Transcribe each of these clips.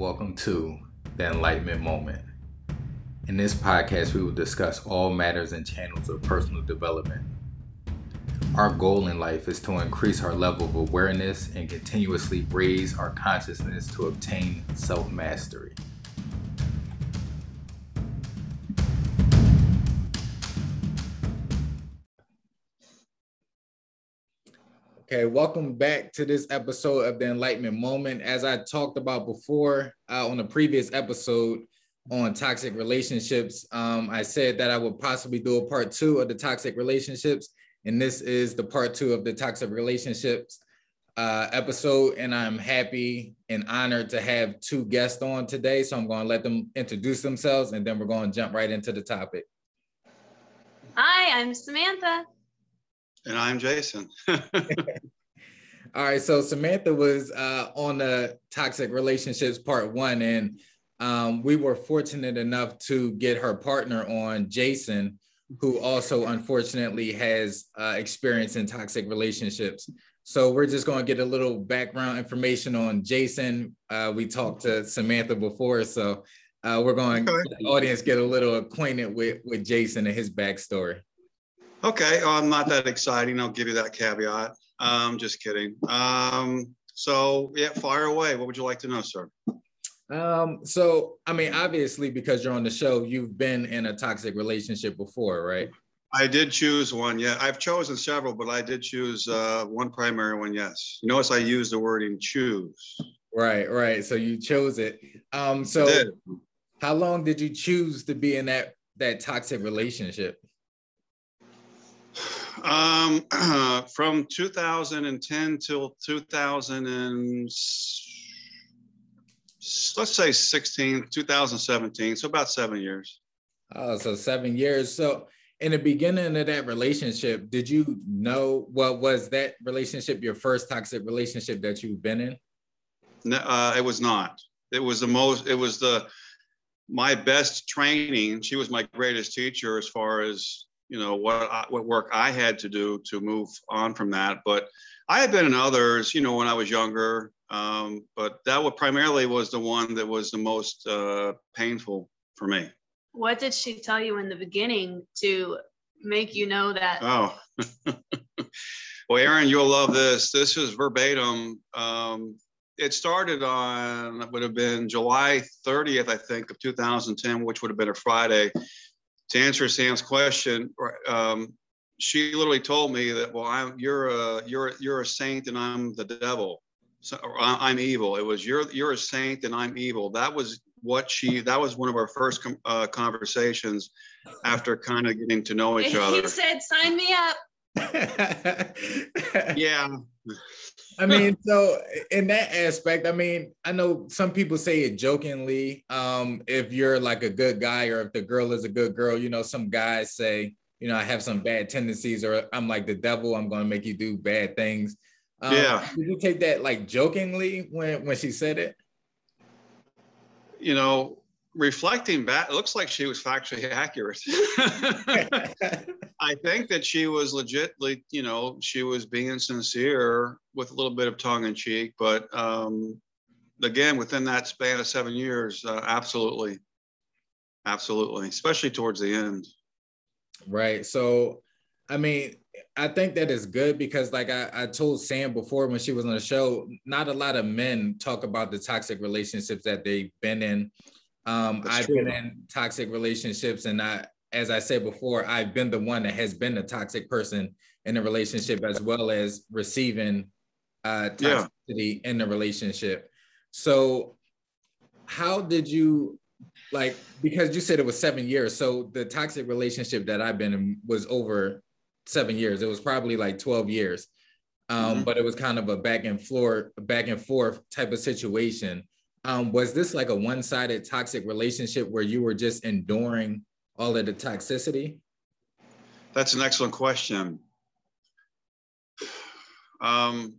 welcome to the Enlightenment Moment. In this podcast, we will discuss all matters and channels of personal development. Our goal in life is to increase our level of awareness and continuously raise our consciousness to obtain self mastery. Okay, welcome back to this episode of the Enlightenment Moment. As I talked about before uh, on the previous episode on toxic relationships, um, I said that I would possibly do a part two of the toxic relationships, and this is the part two of the toxic relationships uh, episode. And I'm happy and honored to have two guests on today. So I'm going to let them introduce themselves, and then we're going to jump right into the topic. Hi, I'm Samantha. And I'm Jason. All right. So Samantha was uh, on the toxic relationships part one, and um, we were fortunate enough to get her partner on, Jason, who also unfortunately has uh, experience in toxic relationships. So we're just going to get a little background information on Jason. Uh, we talked to Samantha before, so uh, we're going to the audience get a little acquainted with with Jason and his backstory. Okay, well, I'm not that exciting. I'll give you that caveat. Um, just kidding. Um, so yeah, fire away. What would you like to know, sir? Um, so I mean, obviously, because you're on the show, you've been in a toxic relationship before, right? I did choose one. Yeah, I've chosen several, but I did choose uh, one primary one. Yes. You notice I used the wording choose. Right, right. So you chose it. Um, so how long did you choose to be in that that toxic relationship? Um, from 2010 till 2000 and let's say 16, 2017. So about seven years. Oh, so seven years. So in the beginning of that relationship, did you know what was that relationship your first toxic relationship that you've been in? No, uh, it was not. It was the most. It was the my best training. She was my greatest teacher as far as you know what I, what work I had to do to move on from that. But I had been in others, you know, when I was younger. Um, but that was primarily was the one that was the most uh, painful for me. What did she tell you in the beginning to make you know that? Oh, well, Aaron, you'll love this. This is verbatim. Um, it started on would have been July 30th, I think, of 2010, which would have been a Friday to answer Sam's question, um, she literally told me that, well, I'm you're a you're you're a saint and I'm the devil. So I'm evil. It was you're you're a saint and I'm evil. That was what she. That was one of our first com- uh, conversations after kind of getting to know each other. He said, "Sign me up." yeah. I mean, so in that aspect, I mean, I know some people say it jokingly. Um, if you're like a good guy or if the girl is a good girl, you know, some guys say, you know, I have some bad tendencies or I'm like the devil, I'm gonna make you do bad things. Um, yeah. Did you take that like jokingly when when she said it? You know, reflecting back, it looks like she was factually accurate. I think that she was legitly, you know, she was being sincere with a little bit of tongue in cheek, but um, again, within that span of seven years, uh, absolutely, absolutely, especially towards the end. Right. So, I mean, I think that is good because, like I, I told Sam before when she was on the show, not a lot of men talk about the toxic relationships that they've been in um, I've true. been in toxic relationships, and I, as I said before, I've been the one that has been the toxic person in a relationship, as well as receiving uh, toxicity yeah. in the relationship. So, how did you like? Because you said it was seven years, so the toxic relationship that I've been in was over seven years. It was probably like twelve years, um, mm-hmm. but it was kind of a back and floor, back and forth type of situation um, was this like a one-sided toxic relationship where you were just enduring all of the toxicity that's an excellent question um,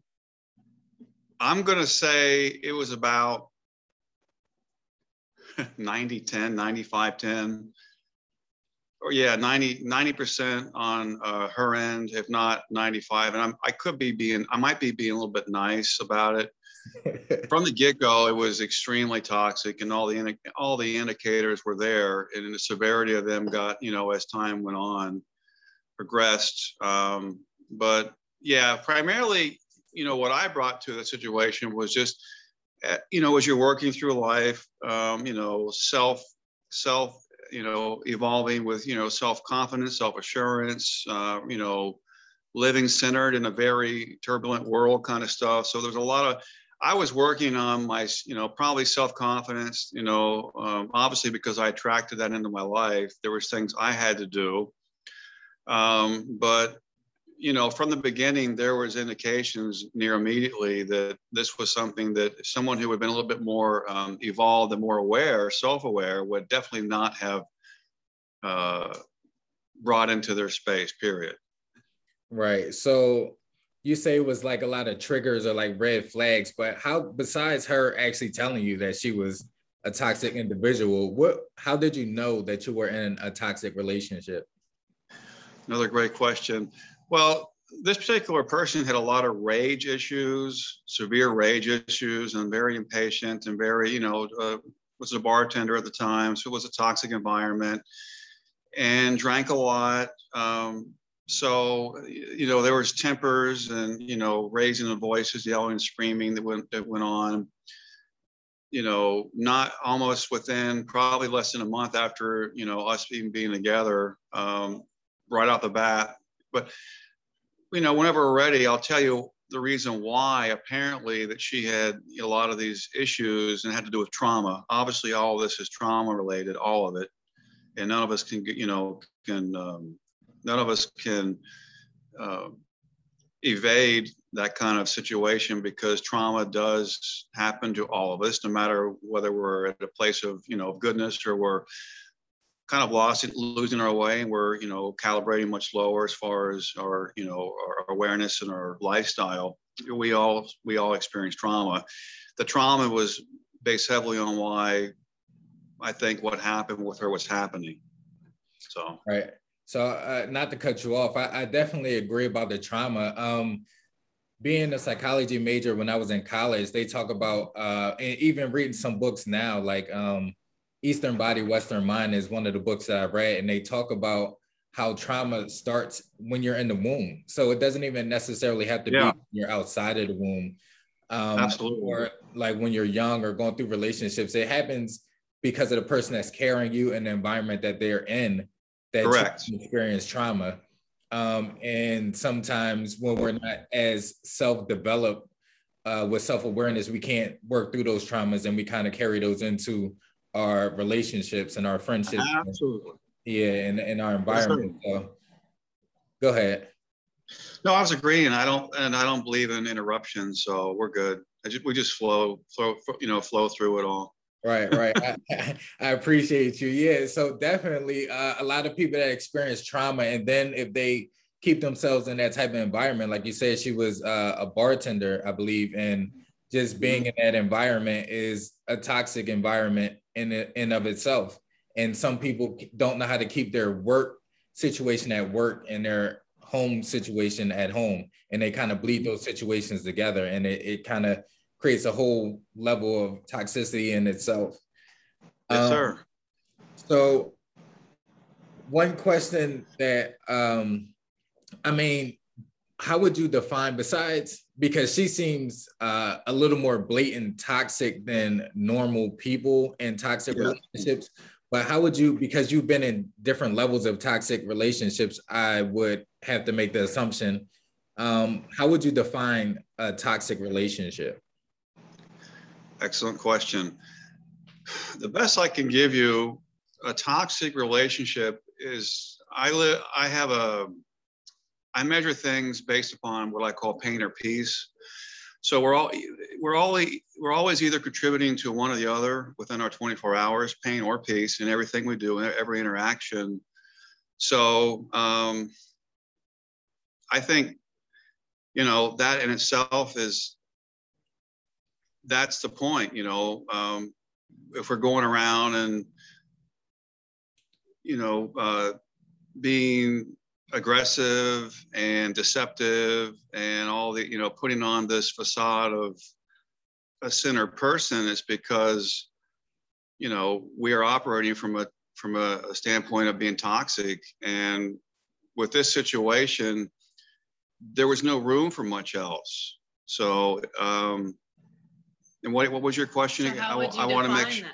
i'm going to say it was about 90 10 95 10 or yeah, 90 90% on uh, her end, if not 95. And I'm, I could be being, I might be being a little bit nice about it. From the get-go, it was extremely toxic, and all the all the indicators were there, and the severity of them got, you know, as time went on, progressed. Um, but yeah, primarily, you know, what I brought to the situation was just, eh, you know, as you're working through life, um, you know, self self you know, evolving with, you know, self-confidence, self-assurance, uh, you know, living centered in a very turbulent world kind of stuff. So there's a lot of, I was working on my, you know, probably self-confidence, you know, um, obviously because I attracted that into my life, there was things I had to do. Um, but, you know, from the beginning, there was indications near immediately that this was something that someone who had been a little bit more um, evolved and more aware, self-aware, would definitely not have uh, brought into their space. Period. Right. So you say it was like a lot of triggers or like red flags, but how besides her actually telling you that she was a toxic individual, what how did you know that you were in a toxic relationship? Another great question. Well, this particular person had a lot of rage issues, severe rage issues, and very impatient and very, you know, uh, was a bartender at the time, so it was a toxic environment, and drank a lot. Um, so, you know, there was tempers and you know, raising the voices, yelling, screaming that went that went on. You know, not almost within probably less than a month after you know us even being together, um, right off the bat. But you know, whenever we're ready, I'll tell you the reason why apparently that she had a lot of these issues and had to do with trauma. Obviously, all of this is trauma related, all of it, and none of us can, you know, can um, none of us can uh, evade that kind of situation because trauma does happen to all of us, no matter whether we're at a place of, you know, goodness or we're kind of lost losing our way, and we're you know calibrating much lower as far as our you know our awareness and our lifestyle. We all we all experience trauma. The trauma was based heavily on why I think what happened with her was happening. So right. So uh, not to cut you off, I, I definitely agree about the trauma. Um, being a psychology major when I was in college, they talk about uh, and even reading some books now, like um, Eastern Body, Western Mind is one of the books that I've read, and they talk about how trauma starts when you're in the womb. So it doesn't even necessarily have to yeah. be you're outside of the womb. Um, Absolutely. Or like when you're young or going through relationships, it happens because of the person that's carrying you and the environment that they're in that Correct. experience trauma. Um, and sometimes when we're not as self-developed uh, with self-awareness, we can't work through those traumas and we kind of carry those into our relationships and our friendships. Absolutely. Yeah, and, and our environment. So go ahead. No, I was agreeing. I don't, and I don't believe in interruptions, so we're good. I just, we just flow, flow, you know, flow through it all. Right, right. I, I, appreciate you. Yeah, so definitely, uh, a lot of people that experience trauma, and then if they keep themselves in that type of environment, like you said, she was uh, a bartender, I believe, and just being in that environment is a toxic environment in in of itself. And some people don't know how to keep their work situation at work and their home situation at home, and they kind of bleed those situations together, and it, it kind of creates a whole level of toxicity in itself. Yes, um, sir. So, one question that um, I mean, how would you define besides because she seems uh, a little more blatant toxic than normal people in toxic yeah. relationships but how would you because you've been in different levels of toxic relationships i would have to make the assumption um, how would you define a toxic relationship excellent question the best i can give you a toxic relationship is i live i have a I measure things based upon what I call pain or peace. So we're all we're all we're always either contributing to one or the other within our 24 hours, pain or peace, in everything we do, in every interaction. So um, I think you know that in itself is that's the point. You know, um, if we're going around and you know uh, being aggressive and deceptive and all the you know putting on this facade of a sinner person is because you know we are operating from a from a, a standpoint of being toxic and with this situation there was no room for much else so um and what, what was your question So again? how would you I, want to make sure.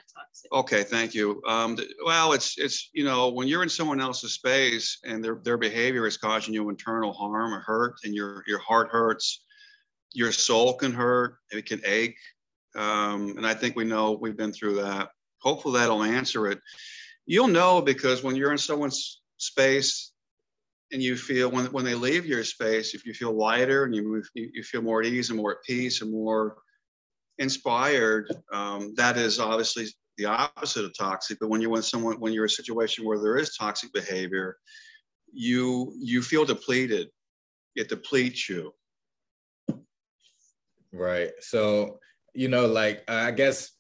Okay, thank you. Um, well, it's it's you know when you're in someone else's space and their their behavior is causing you internal harm or hurt, and your your heart hurts, your soul can hurt, it can ache, um, and I think we know we've been through that. Hopefully, that'll answer it. You'll know because when you're in someone's space and you feel when when they leave your space, if you feel lighter and you you, you feel more at ease and more at peace and more inspired, um, that is obviously the opposite of toxic. But when you're with someone, when you're in a situation where there is toxic behavior, you you feel depleted. It depletes you. Right. So, you know, like I guess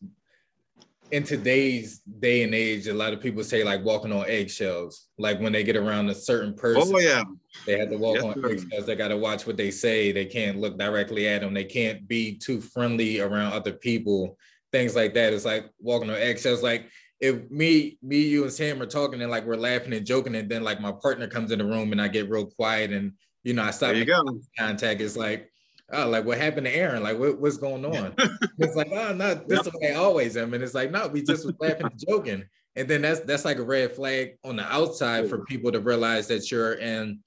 in today's day and age, a lot of people say like walking on eggshells. Like when they get around a certain person, Oh yeah, they have to walk Yes, on sir. eggshells. They got to watch what they say. They can't look directly at them. They can't be too friendly around other people. Things like that. It's like walking on eggshells. Like if me, me, you, and Sam are talking and like we're laughing and joking, and then like my partner comes in the room and I get real quiet and you know I stop there you contact. It's like, oh, like what happened to Aaron? Like what, what's going on? it's like, oh, no, this is the way I always am. And it's like, no, we just was laughing and joking. And then that's that's like a red flag on the outside for people to realize that you're in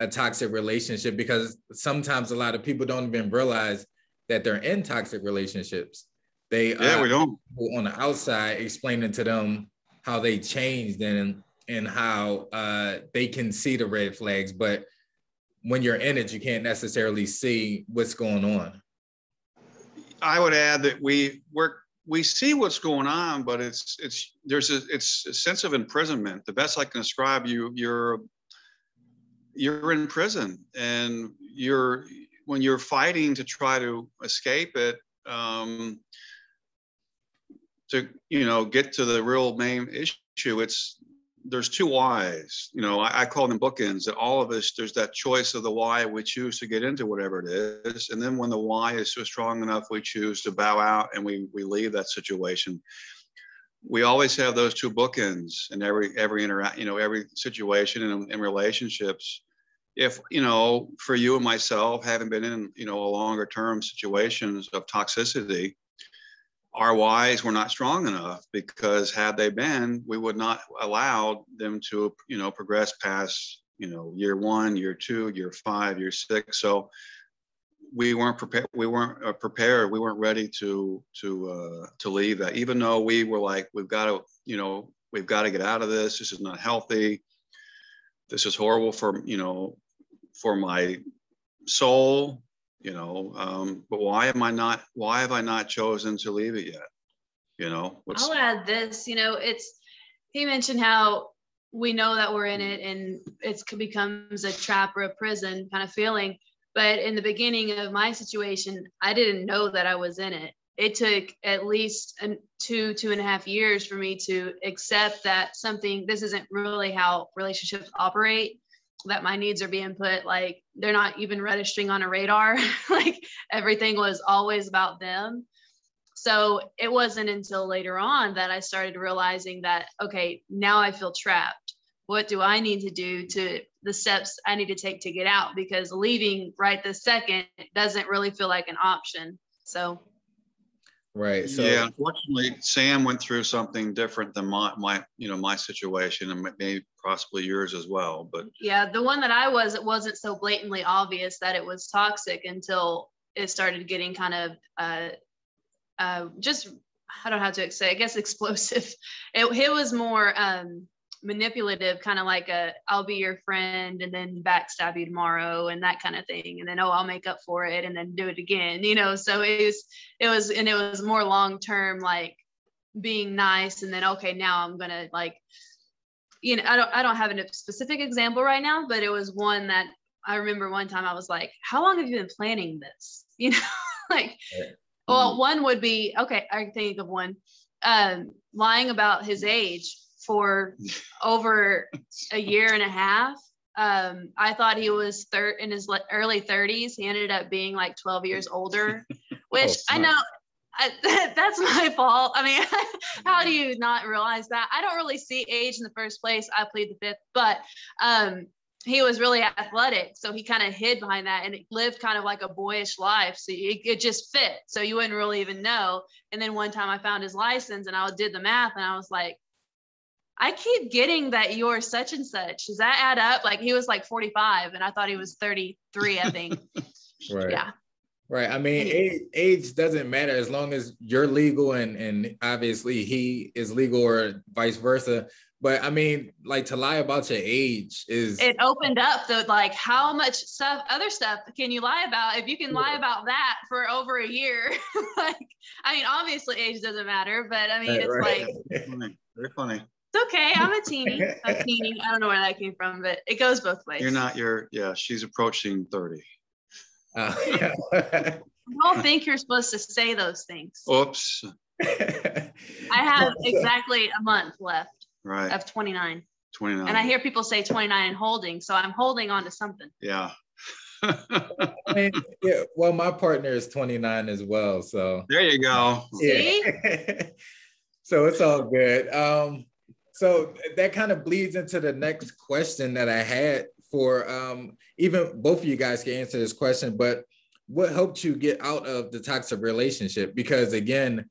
a toxic relationship because sometimes a lot of people don't even realize that they're in toxic relationships. They Yeah, uh, we don't. people on the outside explaining to them how they changed and and how uh, they can see the red flags, but when you're in it, you can't necessarily see what's going on. I would add that we work. We see what's going on, but it's it's there's a it's a sense of imprisonment. The best I can describe you, you're you're in prison, and you're when you're fighting to try to escape it. Um, to you know get to the real main issue, it's there's two whys. You know, I, I call them bookends. That all of us there's that choice of the why we choose to get into whatever it is, and then when the why is so strong enough, we choose to bow out and we we leave that situation. We always have those two bookends in every every interact, you know, every situation and in relationships. If you know, for you and myself, having been in you know a longer term situations of toxicity, our whys were not strong enough because had they been, we would not allow them to, you know, progress past, you know, year one, year two, year five, year six. So we weren't prepared. We weren't uh, prepared. We weren't ready to to uh, to leave that. Even though we were like, we've got to, you know, we've got to get out of this. This is not healthy. This is horrible for you know, for my soul you know um, but why am i not why have i not chosen to leave it yet you know what's I'll add this. You know, it's he mentioned how we know that we're in it and it becomes a trap or a prison kind of feeling. But in the beginning of my situation, I didn't know that I was in it. It took at least an, two, two and a half years for me to accept that something, this isn't really how relationships operate, that my needs are being put like they're not even registering on a radar. like everything was always about them. So it wasn't until later on that I started realizing that, okay, now I feel trapped. What do I need to do to the steps I need to take to get out? Because leaving right this second doesn't really feel like an option. So, Right. So yeah unfortunately sam went through something different than my my you know my situation and maybe possibly yours as well but yeah, the one that I was, it wasn't so blatantly obvious that it was toxic until it started getting kind of uh, uh, just, I don't know how to say, I guess explosive. It, it was more um, manipulative, kind of like a, I'll be your friend and then backstab you tomorrow and that kind of thing. And then, oh, I'll make up for it and then do it again, you know? So it was, it was, and it was more long-term, like being nice. And then, okay, now I'm going to like, you know, I don't, I don't have a specific example right now, but it was one that I remember one time I was like, how long have you been planning this? You know, like, well, one would be, okay, I can think of one, um, lying about his age for over a year and a half. Um, I thought he was thir- in his early 30s. He ended up being like 12 years older, which oh, I know I, that's my fault. I mean, how do you not realize that? I don't really see age in the first place. I plead the fifth, but um, he was really athletic, so he kind of hid behind that and lived kind of like a boyish life. So it, it just fit. So you wouldn't really even know. And then one time I found his license and I did the math and I was like, I keep getting that you're such and such. Does that add up? Like he was like 45 and I thought he was 33, I think. right. Yeah. Right. I mean, age, age, doesn't matter as long as you're legal and and obviously he is legal or vice versa. But I mean, like to lie about your age is it opened up the like how much stuff, other stuff can you lie about? If you can lie about that for over a year, like I mean, obviously age doesn't matter, but I mean, right, it's right. like very funny. It's okay. I'm a teeny. a teeny. I don't know where that came from, but it goes both ways. You're not. You're yeah. She's approaching thirty. Uh, yeah. don't think you're supposed to say those things. Oops. I have exactly a month left. Right. Of 29. 29. And I hear people say 29 and holding, so I'm holding on to something. Yeah. I mean, yeah. Well, my partner is 29 as well, so there you go. Yeah. so it's all good. Um, so that kind of bleeds into the next question that I had for um, even both of you guys can answer this question, but what helped you get out of the toxic relationship? Because again,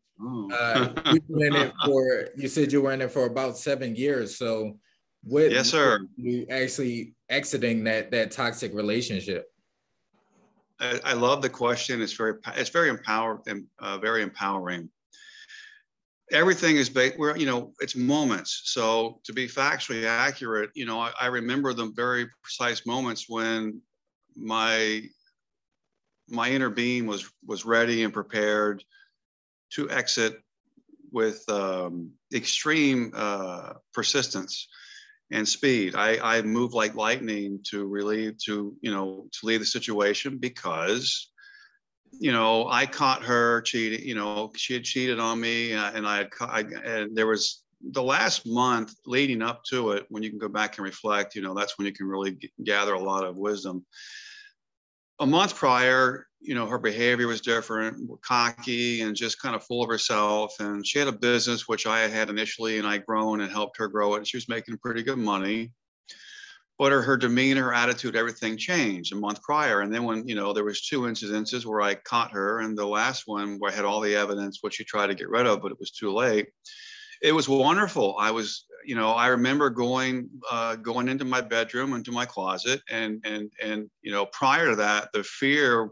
uh, you've been in it for you said you were in it for about seven years. So what yes, sir. You actually exiting that that toxic relationship. I, I love the question. It's very it's very empowered and uh, very empowering everything is based where you know it's moments. So to be factually accurate you know I, I, remember the very precise moments when my my inner being was was ready and prepared to exit with um, extreme uh, persistence and speed. I, I moved like lightning to relieve to you know to leave the situation because you know, I caught her cheating. You know, she had cheated on me, uh, and I had. I, and there was the last month leading up to it, when you can go back and reflect. You know, that's when you can really g- gather a lot of wisdom. A month prior, you know, her behavior was different, cocky, and just kind of full of herself. And she had a business which I had initially, and I grown and helped her grow it. She was making pretty good money but her, her demeanor, her attitude, everything changed a month prior. And then when, you know, there was two incidences where I caught her and the last one where I had all the evidence, which she tried to get rid of, but it was too late. It was wonderful. I was, you know, I remember going, uh, going into my bedroom, into my closet and, and, and, you know, prior to that, the fear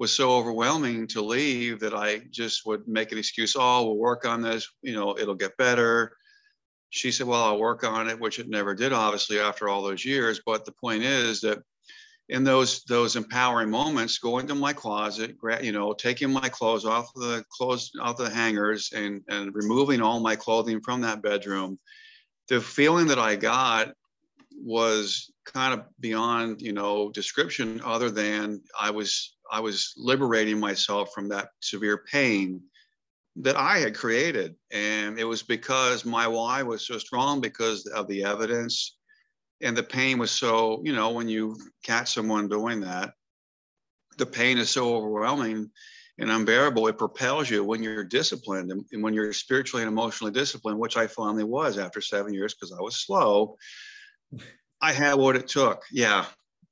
was so overwhelming to leave that I just would make an excuse. Oh, we'll work on this. You know, it'll get better she said, Well, I'll work on it, which it never did, obviously, after all those years. But the point is that in those those empowering moments, going to my closet, you know, taking my clothes off the clothes off the hangers and and removing all my clothing from that bedroom, the feeling that I got was kind of beyond, you know, description. Other than I was I was liberating myself from that severe pain that I had created. And it was because my why was so strong because of the evidence and the pain was so, you know, when you catch someone doing that, the pain is so overwhelming and unbearable. It propels you when you're disciplined and, and when you're spiritually and emotionally disciplined, which I finally was after seven years because I was slow. I had what it took. Yeah.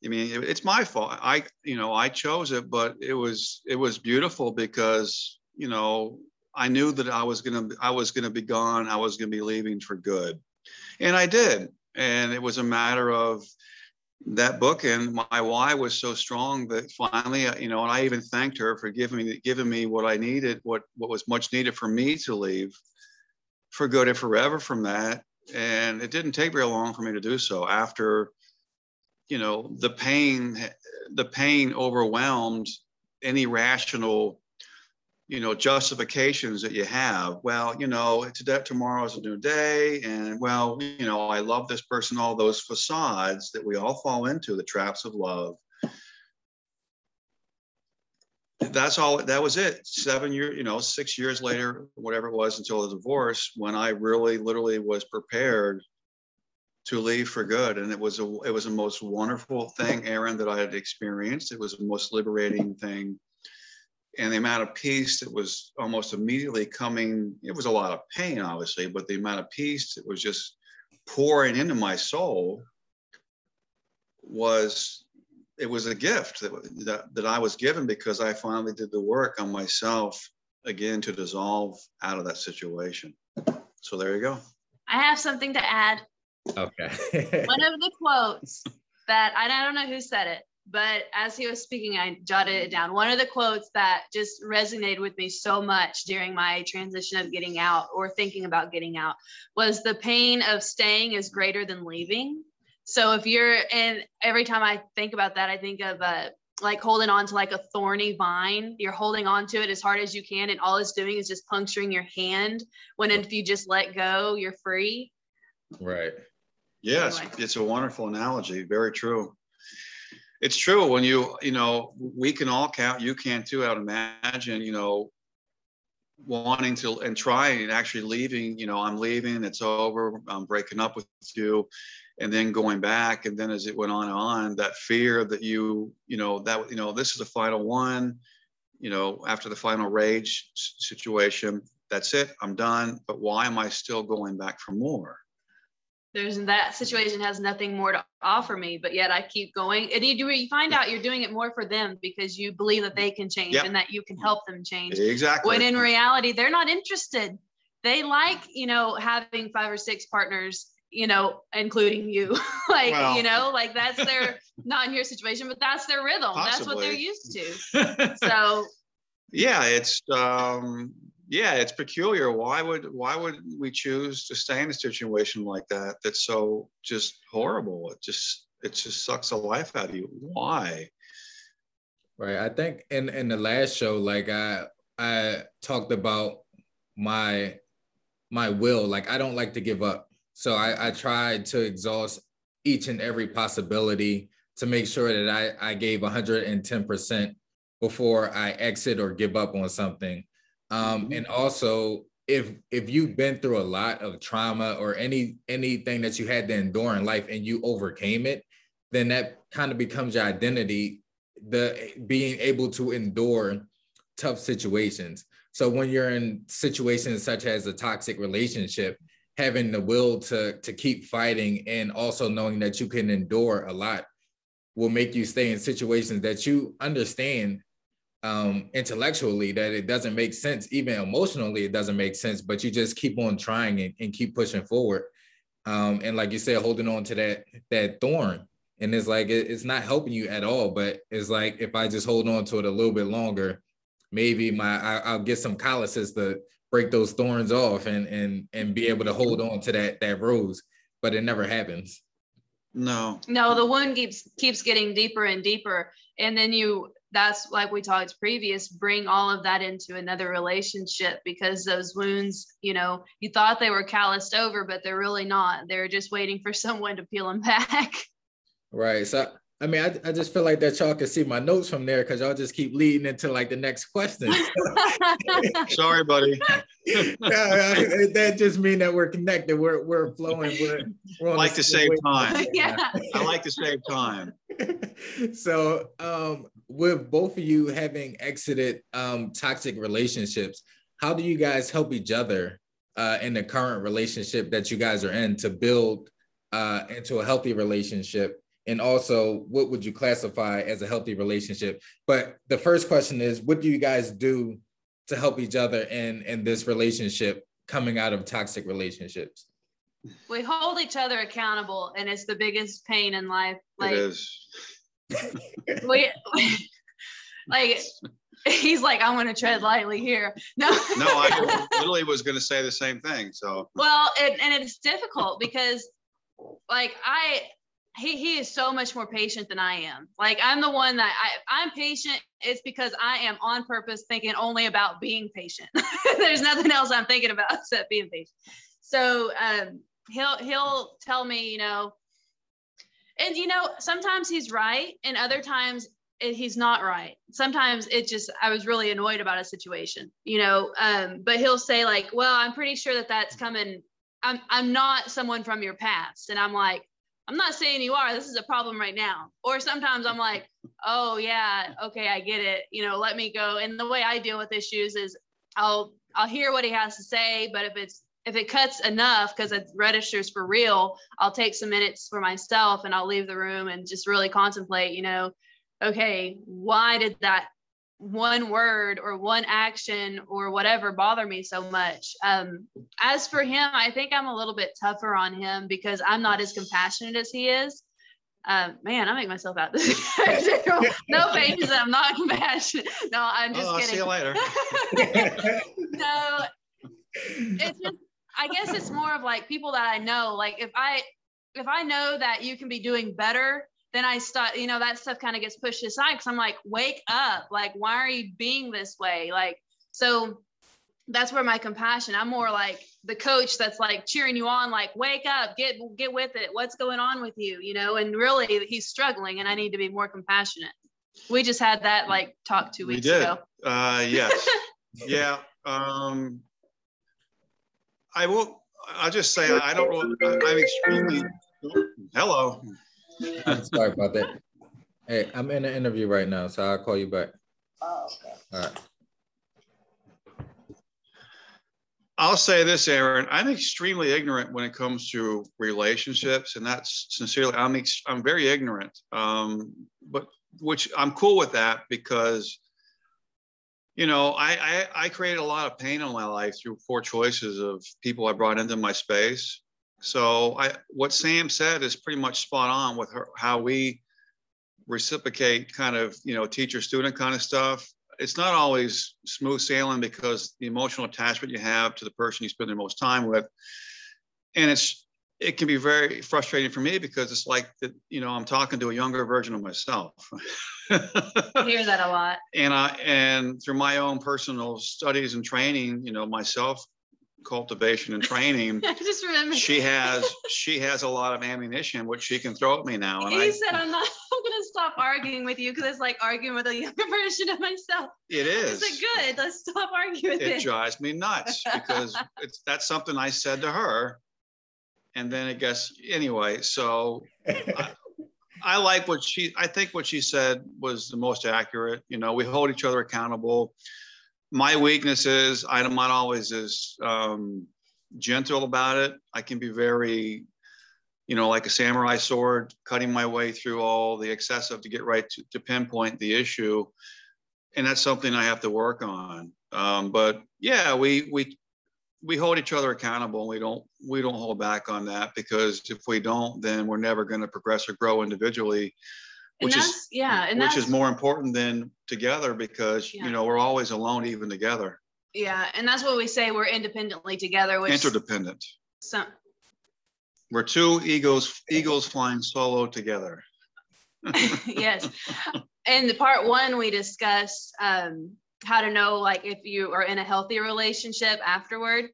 I mean, it, it's my fault. I, you know, I chose it, but it was, it was beautiful because, you know, I knew that I was gonna I was gonna be gone. I was gonna be leaving for good, and I did. And it was a matter of that book and my why was so strong that finally, uh, you know, and I even thanked her for giving me giving me what I needed, what what was much needed for me to leave for good and forever from that. And it didn't take very long for me to do so. After, you know, the pain, the pain overwhelmed any rational you know justifications that you have. Well you know today tomorrow's a new day and well you know i love this person all those facades that we all fall into the traps of love. That's all that was it. Seven years you know six years later whatever it was until the divorce when i really literally was prepared to leave for good. And it was a it was the most wonderful thing aaron that i had experienced. It was the most liberating thing and the amount of peace that was almost immediately coming it was a lot of pain obviously but the amount of peace that was just pouring into my soul was it was a gift that, that, that I was given because I finally did the work on myself again to dissolve out of that situation. So there you go. I have something to add. Okay. One of the quotes that I don't know who said it, but as he was speaking, I jotted it down. One of the quotes that just resonated with me so much during my transition of getting out or thinking about getting out was the pain of staying is greater than leaving. So if you're, and every time I think about that, I think of uh, like holding on to like a thorny vine. You're holding on to it as hard as you can, and all it's doing is just puncturing your hand. When if you just let go, you're free. Right. Yes, anyway. it's a wonderful analogy. Very true. It's true when you, you know, we can all count. You can too. I would imagine, you know, wanting to and trying and actually leaving. You know, I'm leaving. It's over. I'm breaking up with you and then going back and then as it went on and on that fear that you you know that you know this is the final one you know after the final rage situation that's it i'm done but why am i still going back for more there's that situation has nothing more to offer me but yet i keep going and you do you find out you're doing it more for them because you believe that they can change yep. and that you can help them change exactly when in reality they're not interested they like you know having five or six partners you know, including you. like, well, you know, like that's their not in your situation, but that's their rhythm. Possibly. That's what they're used to. so yeah, it's um yeah, it's peculiar. Why would why would we choose to stay in a situation like that that's so just horrible? It just it just sucks the life out of you. Why? Right. I think in in the last show, like I I talked about my my will. Like I don't like to give up. So I, I tried to exhaust each and every possibility to make sure that I, I gave 110% before I exit or give up on something. Um, mm-hmm. and also if if you've been through a lot of trauma or any anything that you had to endure in life and you overcame it, then that kind of becomes your identity, the being able to endure tough situations. So when you're in situations such as a toxic relationship, having the will to to keep fighting and also knowing that you can endure a lot will make you stay in situations that you understand um, intellectually that it doesn't make sense. Even emotionally it doesn't make sense but you just keep on trying and, and keep pushing forward. Um, and like you said holding on to that that thorn. And it's like it, it's not helping you at all but it's like if i just hold on to it a little bit longer maybe my I, i'll get some calluses to break those thorns off and and and be able to hold on to that that rose but it never happens. No. No the wound keeps keeps getting deeper and deeper. And then you that's like we talked previous bring all of that into another relationship because those wounds you know you thought they were calloused over but they're really not they're just waiting for someone to peel them back right so I mean, I, I just feel like that y'all can see my notes from there because y'all just keep leading into like the next question. Sorry, buddy. yeah, that just mean that we're connected. We're we're flowing. We're, we're like to save time. yeah. I like to save time. so, um, with both of you having exited um, toxic relationships, how do you guys help each other uh, in the current relationship that you guys are in to build uh, into a healthy relationship? and also what would you classify as a healthy relationship but the first question is what do you guys do to help each other in in this relationship coming out of toxic relationships we hold each other accountable and it's the biggest pain in life like it is. We, like he's like i'm to tread lightly here no no i literally was going to say the same thing so well it, and it's difficult because like i he he is so much more patient than I am. Like I'm the one that I I'm patient. It's because I am on purpose thinking only about being patient. There's nothing else I'm thinking about except being patient. So um, he'll he'll tell me, you know, and you know sometimes he's right, and other times he's not right. Sometimes it just I was really annoyed about a situation, you know. Um, but he'll say like, "Well, I'm pretty sure that that's coming. I'm I'm not someone from your past," and I'm like, "I'm not saying you are. This is a problem right now." Or sometimes I'm like, "Oh yeah, okay, I get it. You know, let me go." And the way I deal with issues is I'll I'll hear what he has to say, but if it's if it cuts enough because it registers for real, I'll take some minutes for myself and I'll leave the room and just really contemplate, you know, okay, why did that one word or one action or whatever bother me so much? Um, as for him, I think I'm a little bit tougher on him because I'm not as compassionate as he is. Um, man, I make myself out this no faces. I'm not compassionate. No, I'm just oh, kidding. see you later. no, it's just. I guess it's more of like people that I know. Like if I if I know that you can be doing better then I start, you know, that stuff kind of gets pushed aside because I'm like, wake up. Like, why are you being this way? Like, so that's where my compassion, I'm more like the coach that's like cheering you on, like, wake up, get get with it. What's going on with you? You know, and really he's struggling and I need to be more compassionate. We just had that like talk two weeks we did. ago. Uh yes. yeah. Um I will I'll just say I don't know I'm extremely hello. I'm sorry about that. Hey, I'm in an interview right now, so I'll call you back. Oh, okay. All right. I'll say this, Aaron. I'm extremely ignorant when it comes to relationships, and that's sincerely. I'm ex- I'm very ignorant. Um, but which I'm cool with that because, you know, I, I I created a lot of pain in my life through poor choices of people I brought into my space, so I, what Sam said is pretty much spot on with her, how we reciprocate kind of, you know, teacher student kind of stuff. It's not always smooth sailing because the emotional attachment you have to the person you spend the most time with. And it's, it can be very frustrating for me because it's like that, you know, I'm talking to a younger version of myself. I hear that a lot. And I, and through my own personal studies and training, you know, myself cultivation and training. I just remember she has she has a lot of ammunition which she can throw at me now. And he I, said, "I'm not. I'm gonna stop arguing with you because it's like arguing with a younger version of myself." It is. It's like good. Let's stop arguing. It, it drives me nuts because it's that's something I said to her, and then it gets anyway. So. I, I like what she I think what she said was the most accurate. You know, we hold each other accountable my weakness is I'm not always as um, gentle about it. I can be very, you know, like a samurai sword, cutting my way through all the excessive to get right to, to pinpoint the issue, and that's something I have to work on. Um, but yeah, we we we hold each other accountable, and we don't we don't hold back on that because if we don't, then we're never going to progress or grow individually which is yeah and which is more important than together because yeah. you know we're always alone even together. Yeah and that's what we say we're independently together which interdependent. So we're two egos eagles flying solo together. Yes. In the part one we discussed um, how to know like if you are in a healthy relationship afterward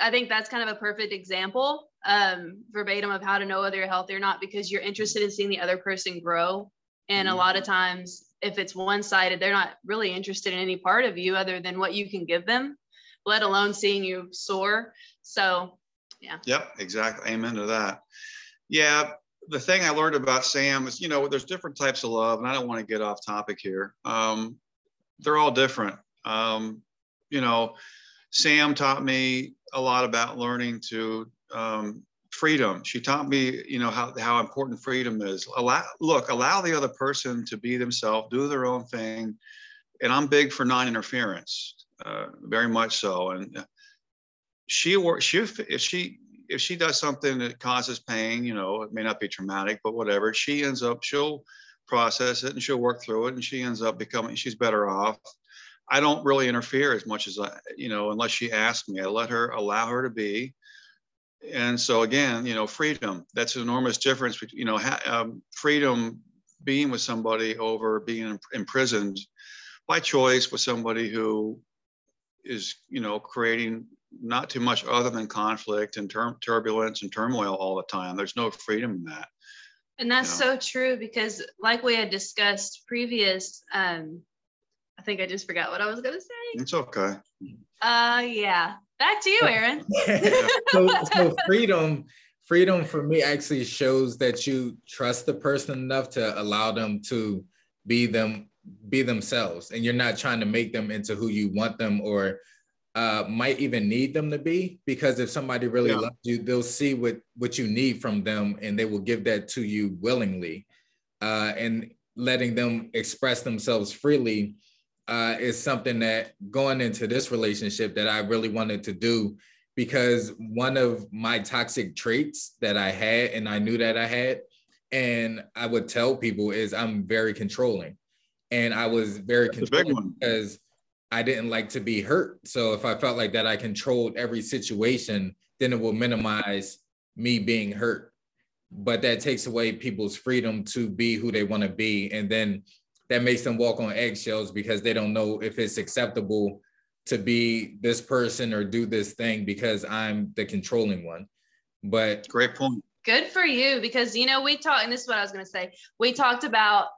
i think that's kind of a perfect example um, verbatim of how to know whether you're healthy or not because you're interested in seeing the other person grow and a mm-hmm. lot of times, if it's one sided, they're not really interested in any part of you other than what you can give them, let alone seeing you soar. So, yeah. Yep, exactly. Amen to that. Yeah. The thing I learned about Sam is, you know, there's different types of love, and I don't want to get off topic here. Um, they're all different. Um, you know, Sam taught me a lot about learning to um, freedom. She taught me, you know, how, how important freedom is. Allow, look, allow the other person to be themselves, do their own thing. And I'm big for non-interference, uh, very much so. And she works, she, if she, if she does something that causes pain, you know, it may not be traumatic, but whatever, she ends up, she'll process it and she'll work through it and she ends up becoming, she's better off. I don't really interfere as much as I, you know, unless she asks me. I let her allow her to be and so again, you know, freedom, that's an enormous difference. Between, you know, ha- um, freedom being with somebody over being imprisoned by choice with somebody who is, you know, creating not too much other than conflict and tur- turbulence and turmoil all the time. There's no freedom in that. And that's so true because, like we had discussed previous, um, I think I just forgot what I was going to say. It's okay. Uh, yeah. Back to you, Aaron. so, so freedom, freedom for me actually shows that you trust the person enough to allow them to be them, be themselves, and you're not trying to make them into who you want them or uh, might even need them to be because if somebody really yeah. loves you, they'll see what what you need from them and they will give that to you willingly. Uh, and letting them express themselves freely uh, is something that going into this relationship that I really wanted to do because one of my toxic traits that I had and I knew that I had, and I would tell people is I'm very controlling. And I was very That's controlling because I didn't like to be hurt. So if I felt like that I controlled every situation, then it will minimize me being hurt. But that takes away people's freedom to be who they want to be. And then that makes them walk on eggshells because they don't know if it's acceptable to be this person or do this thing because I'm the controlling one. But great point. Good for you because you know we talked, and this is what I was going to say. We talked about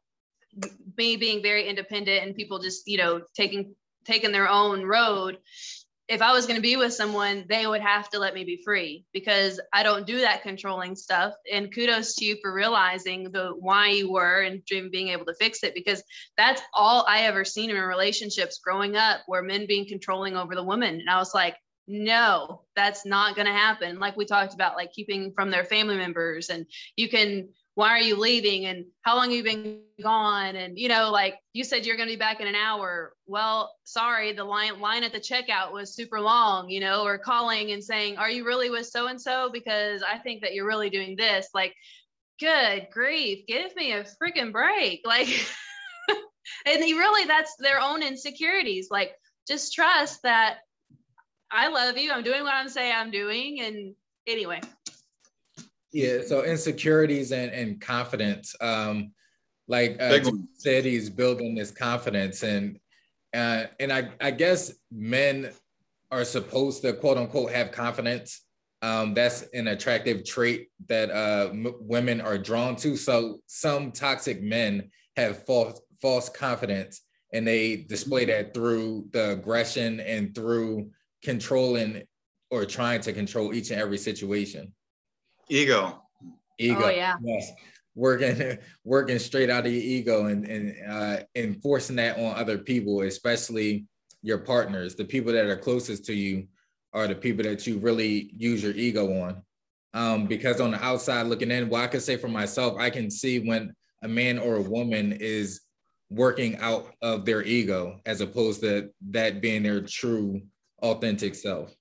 me being very independent and people just you know taking taking their own road if I was going to be with someone, they would have to let me be free because I don't do that controlling stuff. And kudos to you for realizing the why you were and being able to fix it because that's all I ever seen in relationships growing up where men being controlling over the woman. And I was like, no, that's not going to happen. Like we talked about, like keeping from their family members and you can why are you leaving? And how long have you been gone? And you know like you said you're going to be back in an hour. Well sorry the line line at the checkout was super long you know or calling and saying are you really with so and so because i think that you're really doing this. Like good grief give me a freaking break. Like and he really that's their own insecurities. Like just trust that i love you. I'm doing what i'm saying i'm doing. And anyway yeah, so insecurities and, and confidence. Um, like uh, said, he's building this confidence, and uh, and I I guess men are supposed to quote unquote have confidence. Um, that's an attractive trait that uh, m- women are drawn to. So some toxic men have false false confidence, and they display that through the aggression and through controlling or trying to control each and every situation. Ego. Ego. Oh, yeah. Yes. Working, working straight out of your ego and and uh, enforcing that on other people, especially your partners. The people that are closest to you are the people that you really use your ego on. Um, because on the outside looking in, well, I can say for myself, I can see when a man or a woman is working out of their ego as opposed to that being their true authentic self.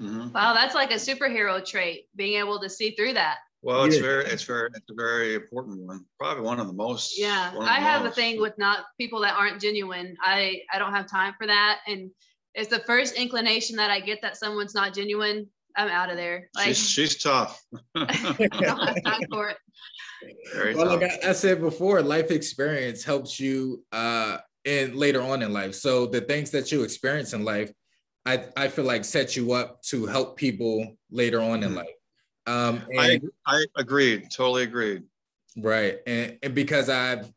Mm-hmm. Wow, that's like a superhero trait, being able to see through that. Well, it's yeah. very, it's very, it's a very important one. Probably one of the most. Yeah, I have most. a thing with not people that aren't genuine. I I don't have time for that, and it's the first inclination that I get that someone's not genuine. I'm out of there. Like, she's she's tough. I don't have time for it. Very well, tough. like I, I said before, life experience helps you uh in later on in life. So the things that you experience in life I, I feel like set you up to help people later on in mm-hmm. life. Um, I, I agreed, totally agreed. Right. And, and because I've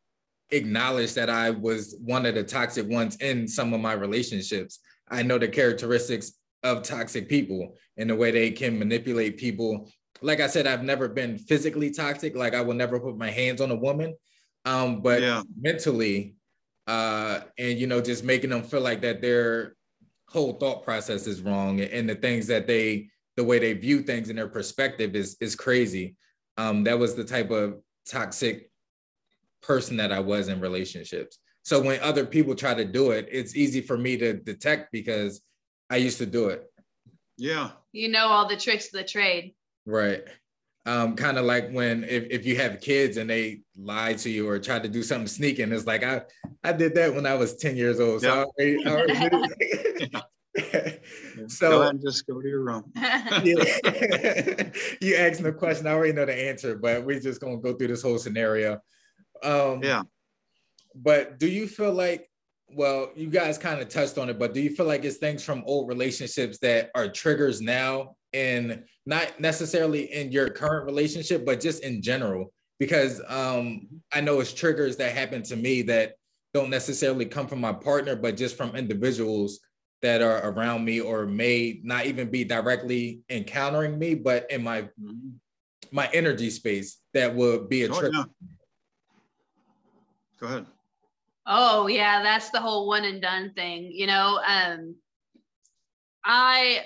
acknowledged that I was one of the toxic ones in some of my relationships, I know the characteristics of toxic people and the way they can manipulate people. Like I said, I've never been physically toxic. Like I will never put my hands on a woman. Um, but yeah. mentally, uh, and you know, just making them feel like that they're whole thought process is wrong and the things that they the way they view things and their perspective is is crazy. Um that was the type of toxic person that i was in relationships. So when other people try to do it it's easy for me to detect because i used to do it. Yeah. You know all the tricks of the trade. Right um, kind of like when if, if you have kids and they lie to you or try to do something sneaking, it's like I I did that when I was 10 years old. So yep. I already, I already so go ahead and just go to your room. you asked the question, I already know the answer, but we're just gonna go through this whole scenario. Um, yeah. But do you feel like well, you guys kind of touched on it, but do you feel like it's things from old relationships that are triggers now and not necessarily in your current relationship, but just in general because um, I know it's triggers that happen to me that don't necessarily come from my partner, but just from individuals that are around me or may not even be directly encountering me, but in my mm-hmm. my energy space that would be a oh, trigger. Yeah. Go ahead. Oh yeah, that's the whole one and done thing. You know, um, I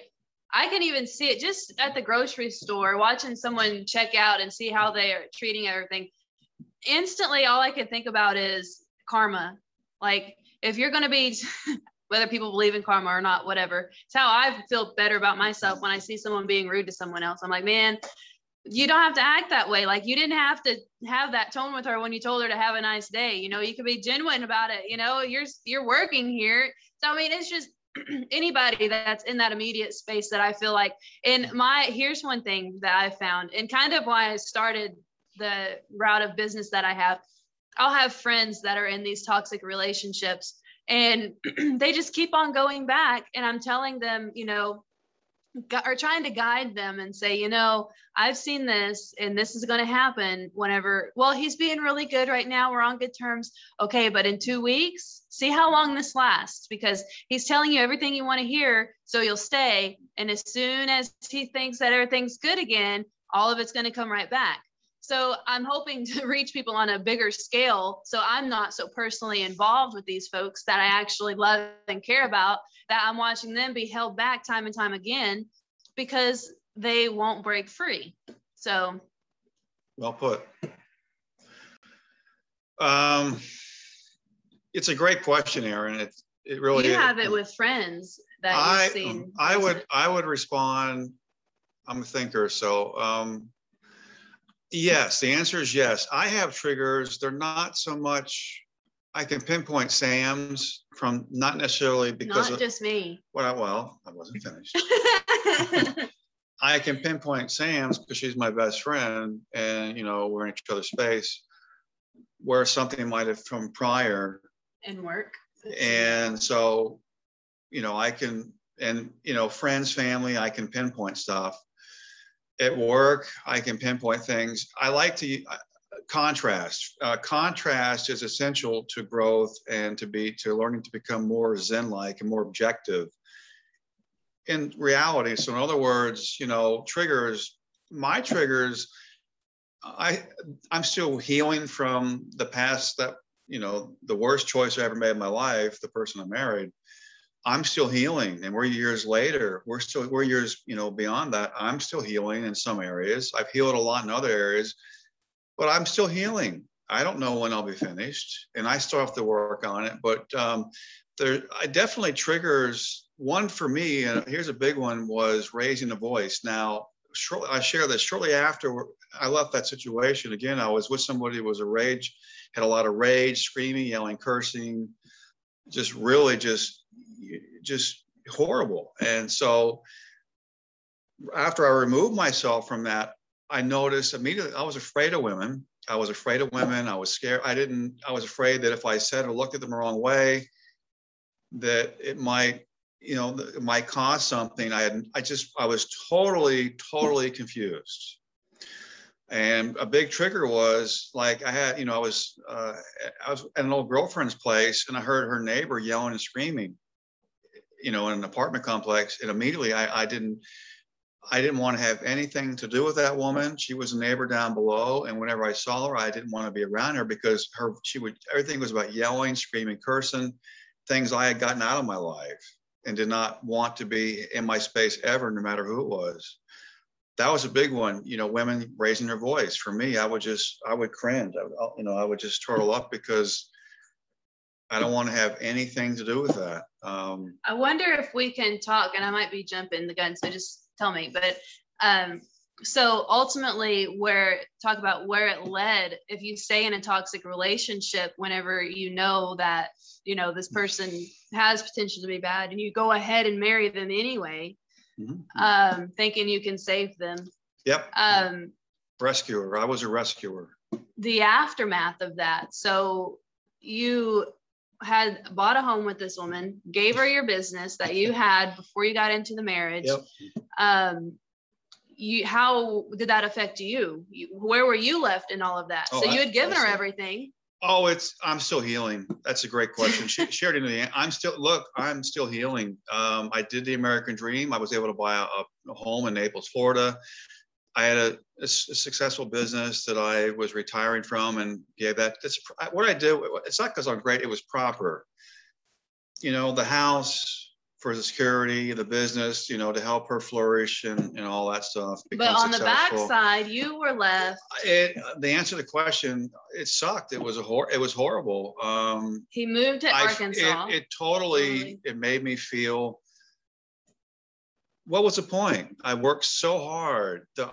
I can even see it just at the grocery store, watching someone check out and see how they are treating everything. Instantly, all I can think about is karma. Like, if you're going to be, whether people believe in karma or not, whatever, it's how I feel better about myself when I see someone being rude to someone else. I'm like, man, you don't have to act that way. Like, you didn't have to have that tone with her when you told her to have a nice day. You know, you could be genuine about it. You know, you're you're working here. So I mean, it's just anybody that's in that immediate space that I feel like in my here's one thing that I found and kind of why I started the route of business that I have. I'll have friends that are in these toxic relationships and they just keep on going back and I'm telling them, you know, are trying to guide them and say, you know, I've seen this and this is going to happen whenever, well, he's being really good right now. We're on good terms. Okay. But in two weeks, see how long this lasts because he's telling you everything you want to hear. So you'll stay. And as soon as he thinks that everything's good again, all of it's going to come right back. So I'm hoping to reach people on a bigger scale. So I'm not so personally involved with these folks that I actually love and care about, that I'm watching them be held back time and time again because they won't break free. So well put. Um, it's a great question, Aaron. It, it really you have it with friends that I, you've seen. I would I would respond. I'm a thinker, so um, Yes, the answer is yes. I have triggers. They're not so much. I can pinpoint Sam's from not necessarily because not of, just me. Well, well, I wasn't finished. I can pinpoint Sam's because she's my best friend, and you know we're in each other's space. Where something might have come prior. And work. And so, you know, I can, and you know, friends, family, I can pinpoint stuff at work, I can pinpoint things. I like to uh, contrast. Uh, contrast is essential to growth and to be to learning to become more zen-like and more objective in reality. So, in other words, you know, triggers. My triggers. I I'm still healing from the past that you know the worst choice I ever made in my life. The person I married. I'm still healing and we're years later. We're still, we're years, you know, beyond that. I'm still healing in some areas. I've healed a lot in other areas, but I'm still healing. I don't know when I'll be finished and I still have to work on it. But um, there, I definitely triggers one for me. And here's a big one was raising a voice. Now, shortly, I share this shortly after I left that situation. Again, I was with somebody who was a rage, had a lot of rage, screaming, yelling, cursing, just really just just horrible. And so after I removed myself from that, I noticed immediately I was afraid of women. I was afraid of women. I was scared. I didn't, I was afraid that if I said or looked at them the wrong way, that it might, you know, it might cause something. I had, I just, I was totally, totally confused. And a big trigger was like I had, you know, I was uh, I was at an old girlfriend's place and I heard her neighbor yelling and screaming you know, in an apartment complex. And immediately I, I didn't, I didn't want to have anything to do with that woman. She was a neighbor down below. And whenever I saw her, I didn't want to be around her because her, she would, everything was about yelling, screaming, cursing, things I had gotten out of my life and did not want to be in my space ever, no matter who it was. That was a big one, you know, women raising their voice. For me, I would just, I would cringe. I would, you know, I would just turtle up because I don't want to have anything to do with that. Um, I wonder if we can talk, and I might be jumping the gun, so just tell me. But um, so ultimately, where talk about where it led. If you stay in a toxic relationship, whenever you know that you know this person has potential to be bad, and you go ahead and marry them anyway, mm-hmm. um, thinking you can save them. Yep. Um, rescuer. I was a rescuer. The aftermath of that. So you had bought a home with this woman, gave her your business that you had before you got into the marriage. Yep. Um, you how did that affect you? you where were you left in all of that? Oh, so you had given I her everything. Oh, it's I'm still healing. That's a great question. She shared it in the I'm still look, I'm still healing. Um, I did the American dream. I was able to buy a, a home in Naples, Florida. I had a successful business that I was retiring from and gave that. It's what I did. It's not because I'm great. It was proper. You know, the house for the security, the business, you know, to help her flourish and, and all that stuff. But on the successful. backside, you were left. It, the answer to the question, it sucked. It was a hor- it was horrible. Um, He moved to I- Arkansas. It, it totally, Totally. it made me feel. What was the point? I worked so hard. The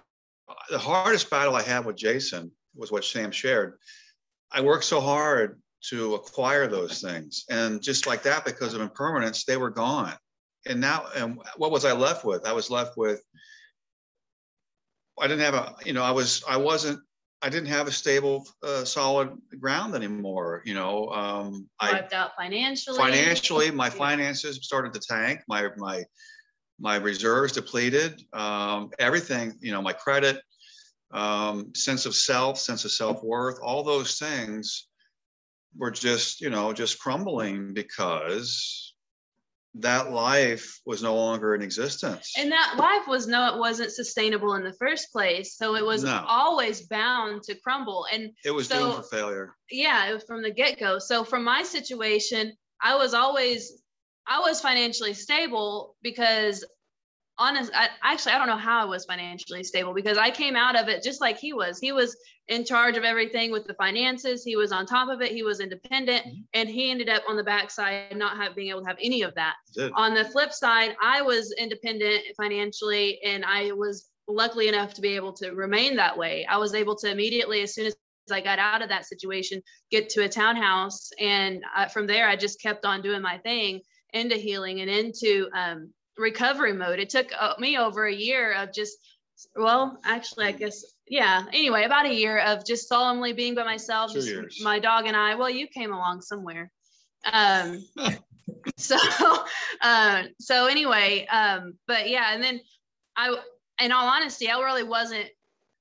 the hardest battle I had with Jason was what Sam shared. I worked so hard to acquire those things, and just like that, because of impermanence, they were gone. And now, and what was I left with? I was left with. I didn't have a, you know, I was, I wasn't, I didn't have a stable, uh, solid ground anymore. You know, um, I wiped out financially. financially my finances started to tank my my my reserves depleted um, everything you know my credit um, sense of self sense of self-worth all those things were just you know just crumbling because that life was no longer in existence And that life was no, it wasn't sustainable in the first place. So it was No. always bound to crumble. And it was so- doomed for failure yeah, it was from the get go. So from my situation, I was always, I was financially stable because honest, I actually, I don't know how I was financially stable because I came out of it just like he was. He was in charge of everything with the finances. He was on top of it. He was independent Mhm. and he ended up on the backside, not have, being able to have any of that Did. on the flip side, I was independent financially and I was luckily enough to be able to remain that way. I was able to immediately, as soon as I got out of that situation, get to a townhouse. And uh, from there, I just kept on doing my thing into healing and into um, recovery mode. It took uh, me over a year of just, well, actually, I guess, yeah. Anyway, about a year of just solemnly being by myself, Two just years. my dog and I. Well, you came along somewhere. Um, so uh, so anyway um but yeah and then i in all honesty i really wasn't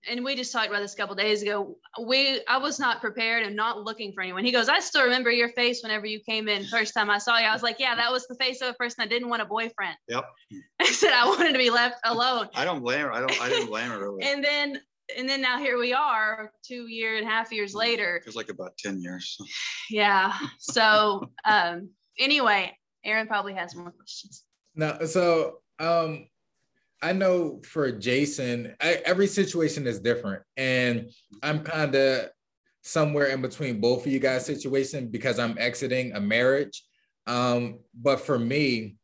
and we just talked about this a couple days ago. We i was not prepared and not looking for anyone. He goes i still remember your face whenever you came in first time i saw you. I was like yeah that was the face of a person that didn't want a boyfriend. Yep. i said i wanted to be left alone. I don't blame her. I don't i didn't blame her really. And then and then now here we are two year and a half years later. Feels like about 10 years. Yeah. So um anyway aaron probably has more questions. No, so um, I know for Jason, I, every situation is different, and I'm kind of somewhere in between both of you guys' situation because I'm exiting a marriage. Um, but for me,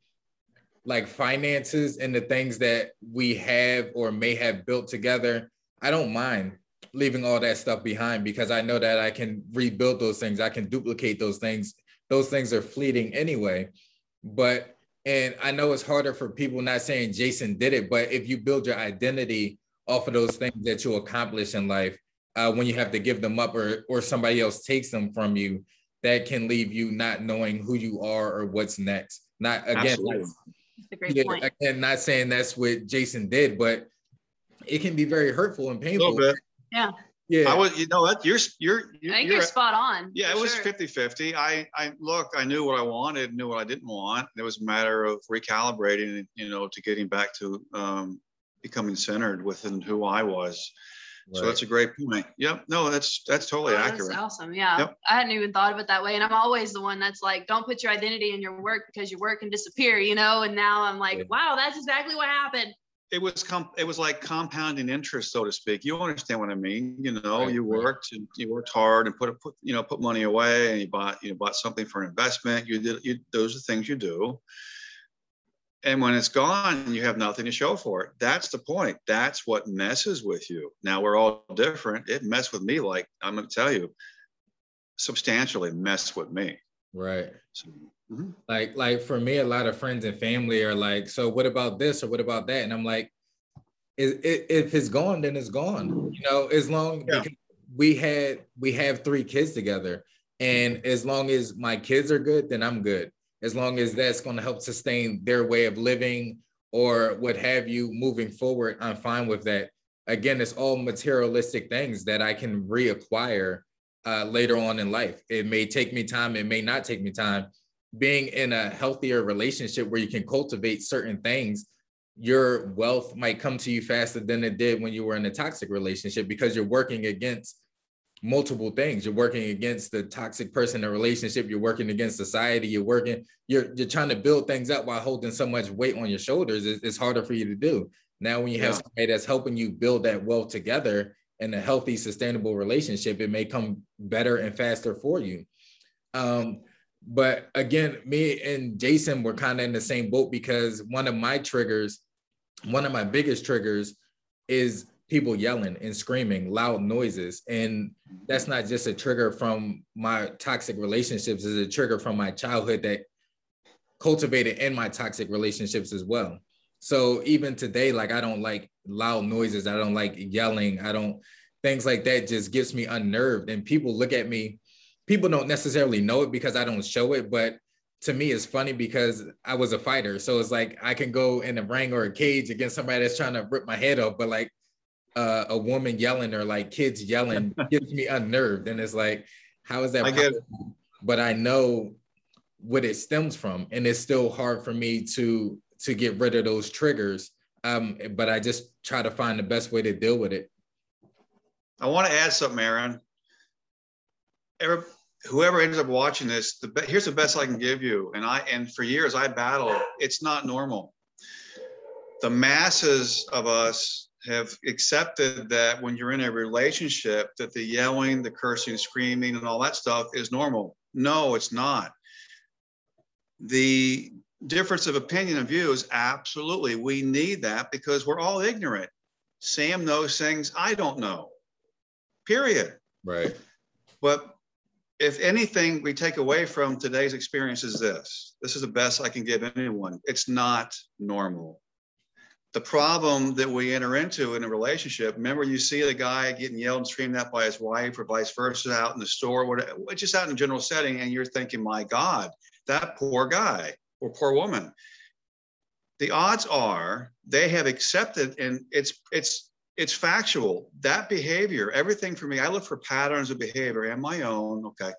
like finances and the things that we have or may have built together, I don't mind leaving all that stuff behind because I know that I can rebuild those things. I can duplicate those things. Those things are fleeting anyway. But and I know it's harder for people not saying Jason did it, but if you build your identity off of those things that you accomplish in life, uh, when you have to give them up or or somebody else takes them from you, that can leave you not knowing who you are or what's next. Not again, Absolutely. not- that's a great yeah, point again, not saying that's what Jason did, but it can be very hurtful and painful. little bit Yeah. I was, you know what, you're, you're, I you're, think you're you're spot on. yeah, it for was sure. 50 50. I, I, look, I knew what I wanted, knew what I didn't want. It was a matter of recalibrating, you know, to getting back to um, becoming centered within who I was. So that's a great point. Yep. No, that's, that's totally Oh, that's accurate. awesome. Yeah. Yep. I hadn't even thought of it that way. And I'm always the one that's like, don't put your identity in your work because your work can disappear, you know? And now I'm like, Yeah. wow, that's exactly what happened. It was, it was like compounding interest, so to speak. You understand what I mean? You know, Right, you right. worked and you worked hard and put, put, you know, put money away and you bought, you know, bought something for an investment. You did, you, those are things you do. And when it's gone, you have nothing to show for it. That's the point. That's what messes with you. Now we're all different. It messed with me like I'm going to tell you, substantially messed with me. right. So, mhm. Like, like for me, a lot of friends and family are like, so what about this or what about that? And I'm like, it, if it's gone, then it's gone. You know, as long Yeah. we had we have three kids together, and as long as my kids are good, then I'm good. As long as that's going to help sustain their way of living or what have you moving forward, I'm fine with that. Again, it's all materialistic things that I can reacquire uh, later on in life. It may take me time, it may not take me time. Being in a healthier relationship where you can cultivate certain things, your wealth might come to you faster than it did when you were in a toxic relationship because you're working against multiple things. You're working against the toxic person in a relationship. You're working against society. You're working. You're you're trying to build things up while holding so much weight on your shoulders. It's, it's harder for you to do. Now, when you have yeah. somebody that's helping you build that wealth together in a healthy, sustainable relationship, it may come better and faster for you. Um, but again, me and Jason were kind of in the same boat because one of my triggers, one of my biggest triggers, is people yelling and screaming, loud noises. And that's not just a trigger from my toxic relationships, it's a trigger from my childhood that cultivated in my toxic relationships as well. So even today, like I don't like loud noises, I don't like yelling, I don't things like that just gets me unnerved. And people look at me, people don't necessarily know it because I don't show it, but to me it's funny because I was a fighter. So it's like I can go in a ring or a cage against somebody that's trying to rip my head off, but like uh, a woman yelling or like kids yelling gets me unnerved. And it's like, how is that? I get But I know what it stems from, and it's still hard for me to to get rid of those triggers. Um, but I just try to find the best way to deal with it. I want to add something, Aaron. Every, whoever ends up watching this, the be, here's the best I can give you. And I and for years I battled. It's not normal. The masses of us have accepted that when you're in a relationship that the yelling the cursing screaming and all that stuff is normal no it's not the difference of opinion and view is absolutely we need that because we're all ignorant sam knows things i don't know period right but if anything we take away from today's experience is this this is the best i can give anyone it's not normal the problem that we enter into in a relationship. Remember, you see the guy getting yelled and screamed at by his wife, or vice versa, out in the store, whatever, just out in a general setting, and you're thinking, "My God, that poor guy or poor woman." The odds are they have accepted, and it's it's it's factual that behavior. Everything for me, I look for patterns of behavior and my own. Okay,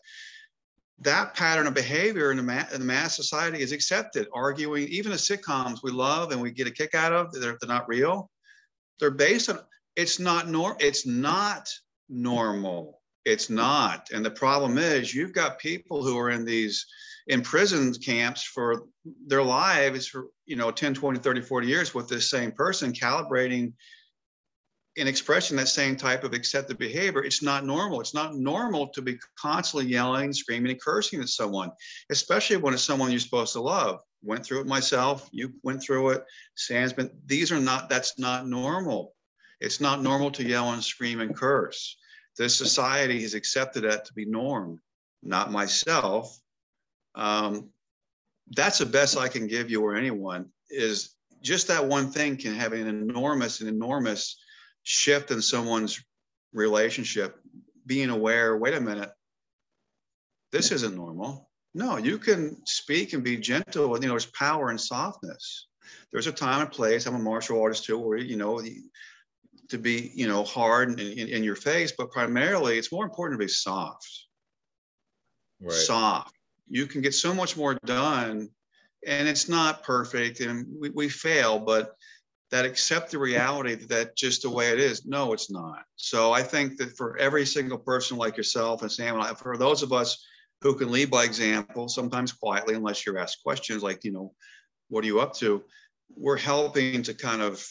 that pattern of behavior in the, ma- in the mass society is accepted. Arguing, even the sitcoms we love and we get a kick out of, they're, they're not real. They're based on it's not nor it's not normal. It's not. And the problem is you've got people who are in these imprisoned camps for their lives for you know 10 20 30 40 years with this same person calibrating in expressing that same type of accepted behavior, it's not normal. It's not normal to be constantly yelling, screaming, and cursing at someone, especially when it's someone you're supposed to love. Went through it myself. You went through it. Sam's been. These are not. That's not normal. It's not normal to yell and scream and curse. This society has accepted that to be norm. Not myself. Um, that's the best I can give you or anyone. Is just that one thing can have an enormous, an enormous shift in someone's relationship, being aware, wait a minute, this isn't normal. No, you can speak and be gentle. You know, there's power and softness. There's a time and place. I'm a martial artist too, where you know to be you know hard in, in, in your face, but primarily it's more important to be soft. Right. Soft. You can get so much more done, and it's not perfect, and we, we fail, but that accept the reality that that's just the way it is. No, it's not. So I think that for every single person like yourself and Sam, and I, for those of us who can lead by example, sometimes quietly, unless you're asked questions like, you know, what are you up to? We're helping to kind of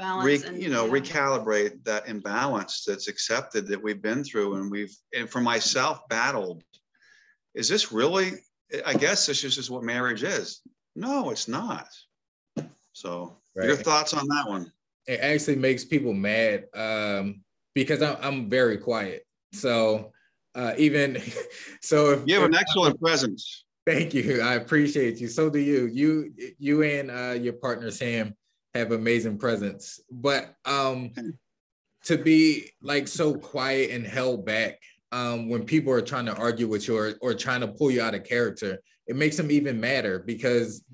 Re, and, you know yeah. recalibrate that imbalance that's accepted that we've been through and we've and for myself battled is this really i guess this is just what marriage is no it's not so Right. Your thoughts on that one? It actually makes people mad um, because I'm, I'm very quiet. So uh, even so, if, you have an excellent presence. Thank you. I appreciate you. So do you. You you and uh, your partner Sam have amazing presence. But um, to be like so quiet and held back um, when people are trying to argue with you or, or trying to pull you out of character, it makes them even madder because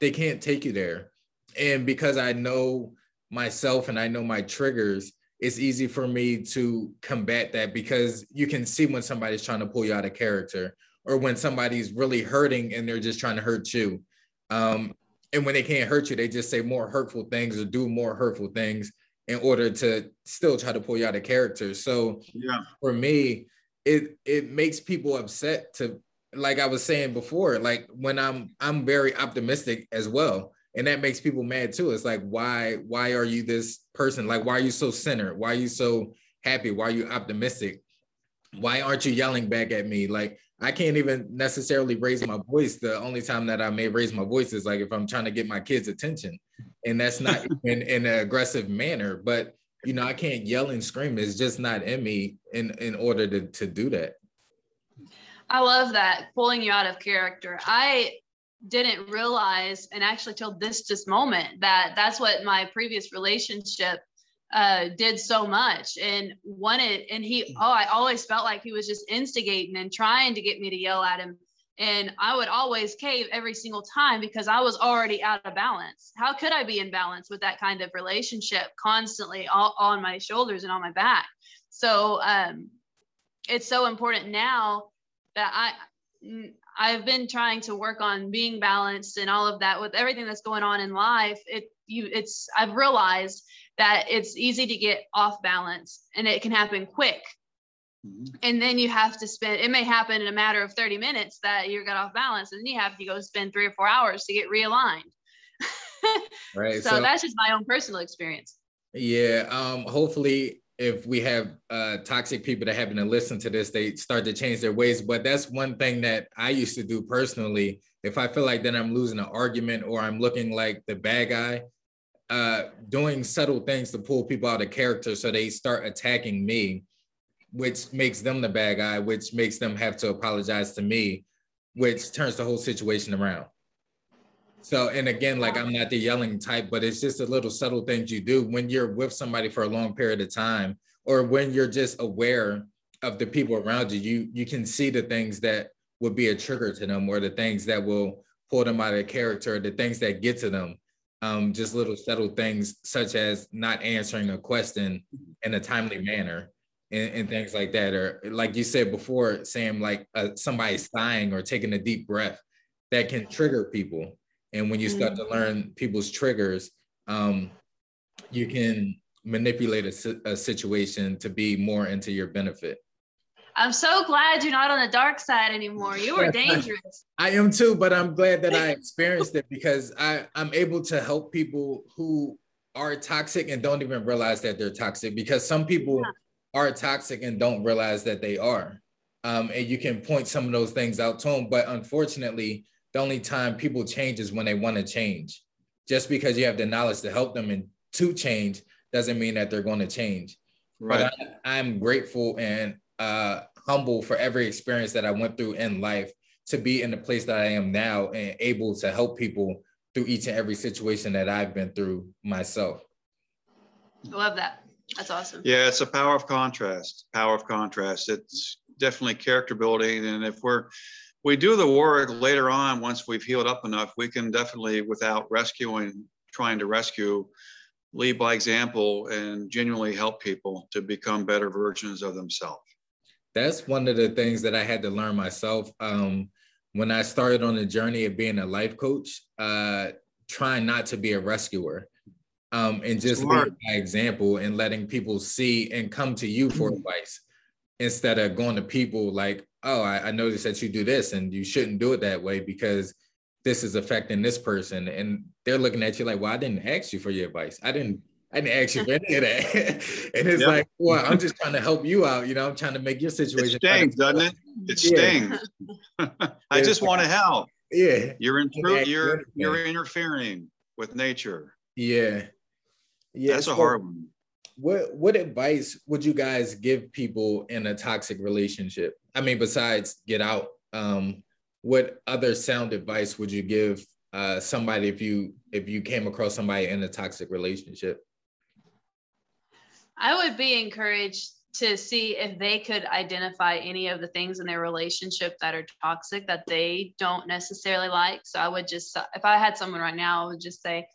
they can't take you there and because I know myself and I know my triggers, it's easy for me to combat that because you can see when somebody's trying to pull you out of character or when somebody's really hurting and they're just trying to hurt you. Um, and when they can't hurt you, they just say more hurtful things or do more hurtful things in order to still try to pull you out of character. So yeah. for me, it it makes people upset to like I was saying before, like when I'm I'm very optimistic as well. And that makes people mad too. It's like, why, why are you this person? Like, why are you so centered? Why are you so happy? Why are you optimistic? Why aren't you yelling back at me? Like, I can't even necessarily raise my voice. The only time that I may raise my voice is like if I'm trying to get my kids' attention, and that's not in, in an aggressive manner. But you know, I can't yell and scream. It's just not in me in in order to to do that. I love that pulling you out of character. I didn't realize, and actually till this just moment, that that's what my previous relationship uh, did so much. And wanted and he mm. oh i always felt like he was just instigating and trying to get me to yell at him. And i would always cave every single time because i was already out of balance. How could i be in balance with that kind of relationship constantly all, on my shoulders and on my back? So um, it's so important now that i i've been trying to work on being balanced and all of that with everything that's going on in life it you it's i've realized that it's easy to get off balance and it can happen quick. Mm-hmm. And then you have to spend, it may happen in a matter of 30 minutes that you're got off balance, and then you have to go spend three or four hours to get realigned. right. So, so, that's just my own personal experience. Yeah. Um, hopefully, if we have uh, toxic people that happen to listen to this, they start to change their ways. But that's one thing that I used to do personally. If I feel like then I'm losing an argument or I'm looking like the bad guy, uh, doing subtle things to pull people out of character so they start attacking me, which makes them the bad guy, which makes them have to apologize to me, which turns the whole situation around. So, and again, like I'm not the yelling type, but it's just a little subtle things you do when you're with somebody for a long period of time, or when you're just aware of the people around you, you you can see the things that would be a trigger to them, or the things that will pull them out of character, the things that get to them um, just little subtle things such as not answering a question in a timely manner and, and things like that. Or like you said before, Sam, like uh, somebody sighing or taking a deep breath that can trigger people. And when you start to mm-hmm. learn people's triggers, um, you can manipulate a, a situation to be more into your benefit. I'm so glad you're not on the dark side anymore. You were dangerous. I am too, but I'm glad that I experienced it because I, I'm able to help people who are toxic and don't even realize that they're toxic because some people yeah. are toxic and don't realize that they are. Um, and you can point some of those things out to them. But unfortunately, the only time people change is when they want to change. Just because you have the knowledge to help them and to change doesn't mean that they're going to change. Right. But I, I'm grateful and uh, humble for every experience that I went through in life to be in the place that I am now and able to help people through each and every situation that I've been through myself. Love that. That's awesome. Yeah, it's a power of contrast. Power of contrast. It's definitely character building. And if we're we do the work later on, once we've healed up enough, we can definitely, without rescuing, trying to rescue, lead by example and genuinely help people to become better versions of themselves that's one of the things that I had to learn myself. Um, when I started on the journey of being a life coach, uh, trying not to be a rescuer um, and just Smart. by example and letting people see and come to you for advice instead of going to people like, oh, I, I noticed that you do this and you shouldn't do it that way because this is affecting this person. And they're looking at you like, well, I didn't ask you for your advice. I didn't I didn't ask you for any of that. and it's yep. like, well, I'm just trying to help you out. You know, I'm trying to make your situation. It stings, doesn't it? It stings. I just want to help. Yeah. You're intru- you're you're interfering with nature. Yeah. Yeah. That's so a hard one. What what advice would you guys give people in a toxic relationship? I mean, besides get out, um, what other sound advice would you give uh, somebody if you if you came across somebody in a toxic relationship? I would be encouraged to see if they could identify any of the things in their relationship that are toxic that they don't necessarily like. So I would just, if I had someone right now, I would just say,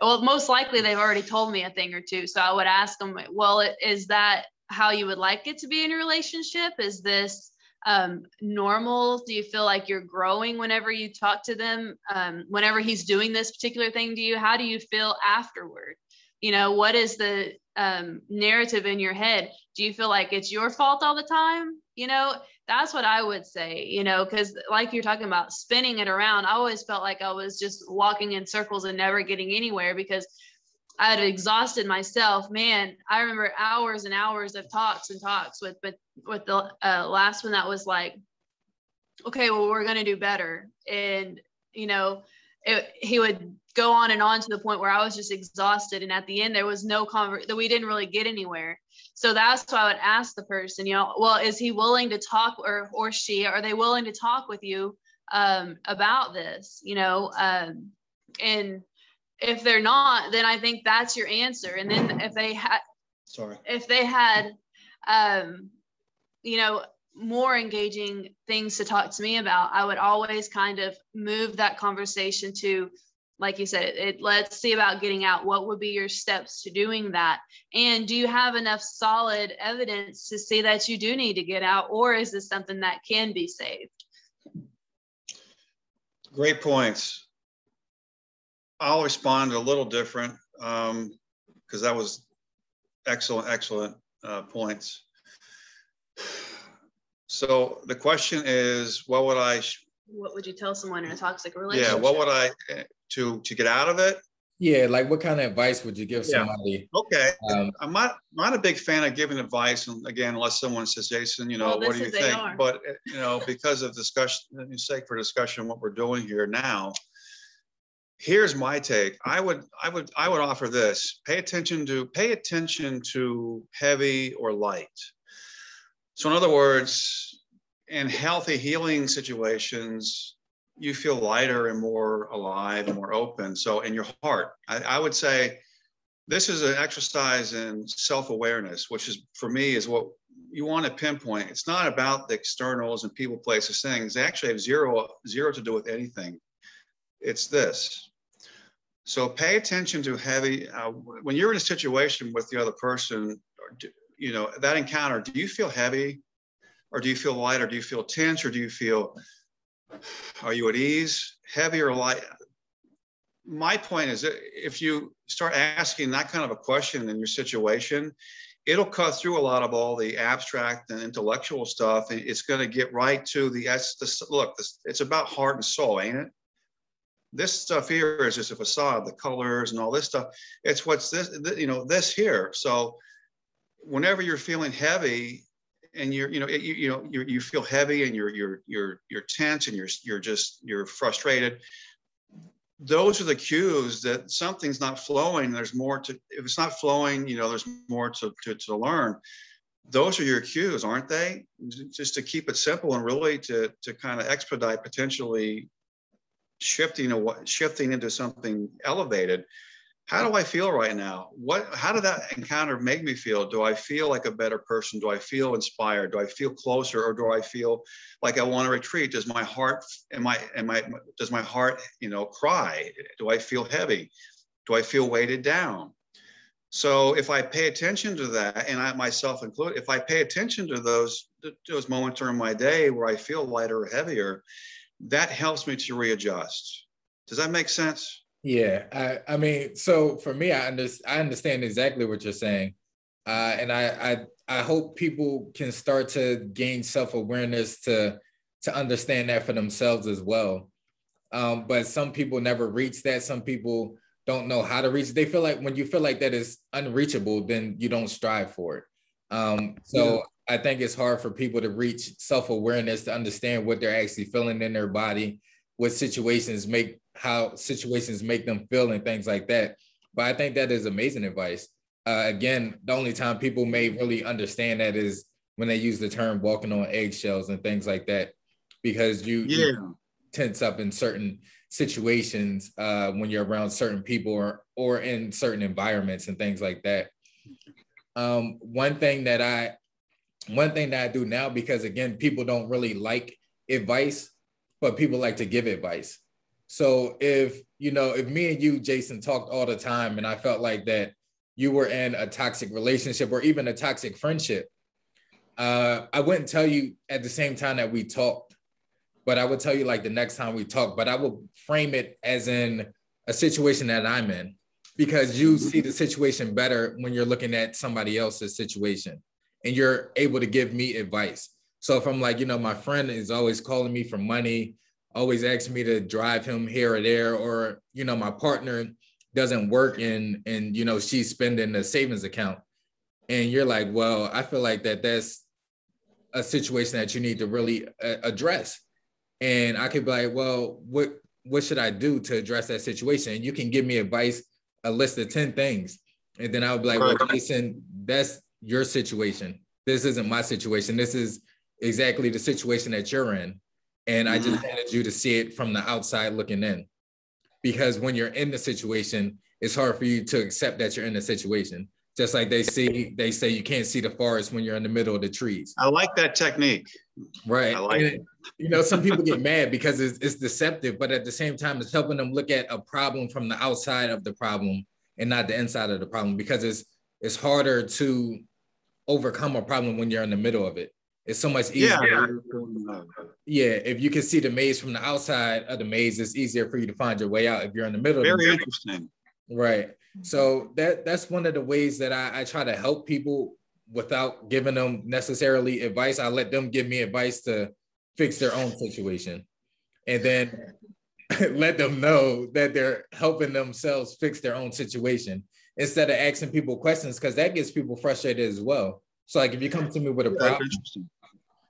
well, most likely they've already told me a thing or two. So I would ask them, well, is that how you would like it to be in a relationship? Is this um, normal? Do you feel like you're growing whenever you talk to them? Um, whenever he's doing this particular thing to you, how do you feel afterward? You know, what is the um, narrative in your head? Do you feel like it's your fault all the time? You know, that's what I would say, you know, because like you're talking about spinning it around, I always felt like I was just walking in circles and never getting anywhere because I had exhausted myself. Man, I remember hours and hours of talks and talks with, but with the uh, last one that was like, okay, well, we're going to do better. And, you know, it, he would go on and on to the point where I was just exhausted. And at the end, there was no convert that we didn't really get anywhere. So that's why I would ask the person, you know, well, is he willing to talk or, or she, are they willing to talk with you um, about this, you know? Um, and if they're not, then I think that's your answer. And then if they had, sorry, if they had, um, you know, more engaging things to talk to me about, I would always kind of move that conversation to, like you said, it, it, let's see about getting out. What would be your steps to doing that? And do you have enough solid evidence to see that you do need to get out, or is this something that can be saved? Great points. I'll respond a little different because um, that was excellent, excellent uh, points. So the question is, what would I? What would you tell someone in a toxic relationship? Yeah, what would I eh, to to get out of it? Yeah, like what kind of advice would you give somebody? Yeah. Okay, um, I'm not not a big fan of giving advice, and again, unless someone says, Jason, you know, well, what do you think? But eh, you know, because of discussion, sake for discussion, what we're doing here now, here's my take. I would i would i would offer this. Pay attention to pay attention to heavy or light. So in other words in healthy healing situations you feel lighter and more alive and more open. So in your heart i, I would say this is an exercise in self-awareness which is for me is what you want to pinpoint. It's not about the externals and people places things. They actually have zero zero to do with anything it's this. So pay attention to heavy, uh, when you're in a situation with the other person, you know, that encounter, do you feel heavy or do you feel light or do you feel tense or do you feel, are you at ease, heavy or light? My point is that if you start asking that kind of a question in your situation, it'll cut through a lot of all the abstract and intellectual stuff and it's going to get right to the, the look, it's about heart and soul, ain't it? This stuff here is just a facade, the colors and all this stuff. It's what's this, you know, this here. So whenever you're feeling heavy and you're, you know, you, you know, you you feel heavy and you're, you're, you're, you're tense and you're, you're just, you're frustrated. Those are the cues that something's not flowing. There's more to, if it's not flowing, you know, there's more to, to, to learn. Those are your cues, aren't they? Just to keep it simple and really to, to kind of expedite potentially shifting shifting into something elevated. How do I feel right now? What how did that encounter make me feel? Do I feel like a better person? Do I feel inspired? Do I feel closer or do I feel like I want to retreat? Does my heart am I am I does my heart, you know, cry? Do I feel heavy? Do I feel weighted down? So if I pay attention to that, and I myself included, if I pay attention to those those moments during my day where I feel lighter or heavier, that helps me to readjust. Does that make sense? Yeah, I, I mean, so for me, I, under, I understand exactly what you're saying, uh, and I, I I hope people can start to gain self awareness to to understand that for themselves as well. Um, but some people never reach that. Some people don't know how to reach. They feel like when you feel like that is unreachable, then you don't strive for it. Um, so I think it's hard for people to reach self awareness to understand what they're actually feeling in their body, what situations make how situations make them feel, and things like that. But I think that is amazing advice. Uh, again, the only time people may really understand that is when they use the term walking on eggshells and things like that, because you, yeah. you tense up in certain situations uh, when you're around certain people or or in certain environments and things like that. Um, one thing that I one thing that I do now, because again, people don't really like advice, but people like to give advice. So if you know, if me and you, Jason, talked all the time, and I felt like that you were in a toxic relationship or even a toxic friendship, uh, I wouldn't tell you at the same time that we talked, but I would tell you like the next time we talk. But I would frame it as in a situation that I'm in because you see the situation better when you're looking at somebody else's situation and you're able to give me advice. So if I'm like, you know, my friend is always calling me for money, always asking me to drive him here or there, or you know, my partner doesn't work and and you know she's spending the savings account, and you're like, well, I feel like that that's a situation that you need to really uh, address. And I could be like, well, what what should I do to address that situation? And you can give me advice, a list of 10 things. And then I would be like, well, Jason, that's your situation. This isn't my situation. This is exactly the situation that you're in. And I just mm-hmm. wanted you to see it from the outside looking in. Because when you're in the situation, it's hard for you to accept that you're in the situation. Just like they see, they say you can't see the forest when you're in the middle of the trees. I like that technique. Right. I like and, it. You know, some people get mad because it's, it's deceptive, but at the same time, it's helping them look at a problem from the outside of the problem and not the inside of the problem because it's it's harder to overcome a problem when you're in the middle of it. It's so much easier. Yeah. yeah, if you can see the maze from the outside of the maze, it's easier for you to find your way out if you're in the middle. Very the interesting. Right. So that that's one of the ways that I, I try to help people without giving them necessarily advice. I let them give me advice to fix their own situation. And then let them know that they're helping themselves fix their own situation instead of asking people questions because that gets people frustrated as well. So like if you come to me with a problem,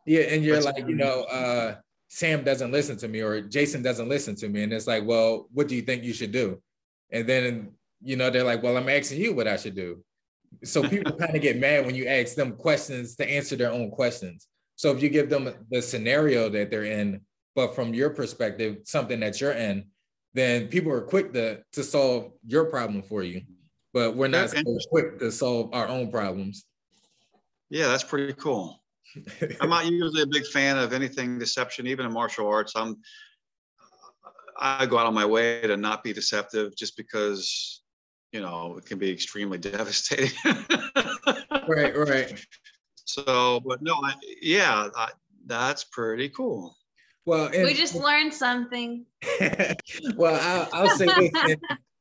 yeah, and you're like, you know, uh, Sam doesn't listen to me or Jason doesn't listen to me, and it's like, well, what do you think you should do? And then you know they're like, well, I'm asking you what I should do. So people kind of get mad when you ask them questions to answer their own questions. So if you give them the scenario that they're in, but from your perspective, something that you're in, then people are quick to to solve your problem for you. But we're not so quick to solve our own problems. Yeah, that's pretty cool. I'm not usually a big fan of anything deception, even in martial arts. I'm I go out on my way to not be deceptive just because you know it can be extremely devastating. right, right. So, but no, I, yeah, I, that's pretty cool. Well, in, we just learned something. well, I'll, I'll say this: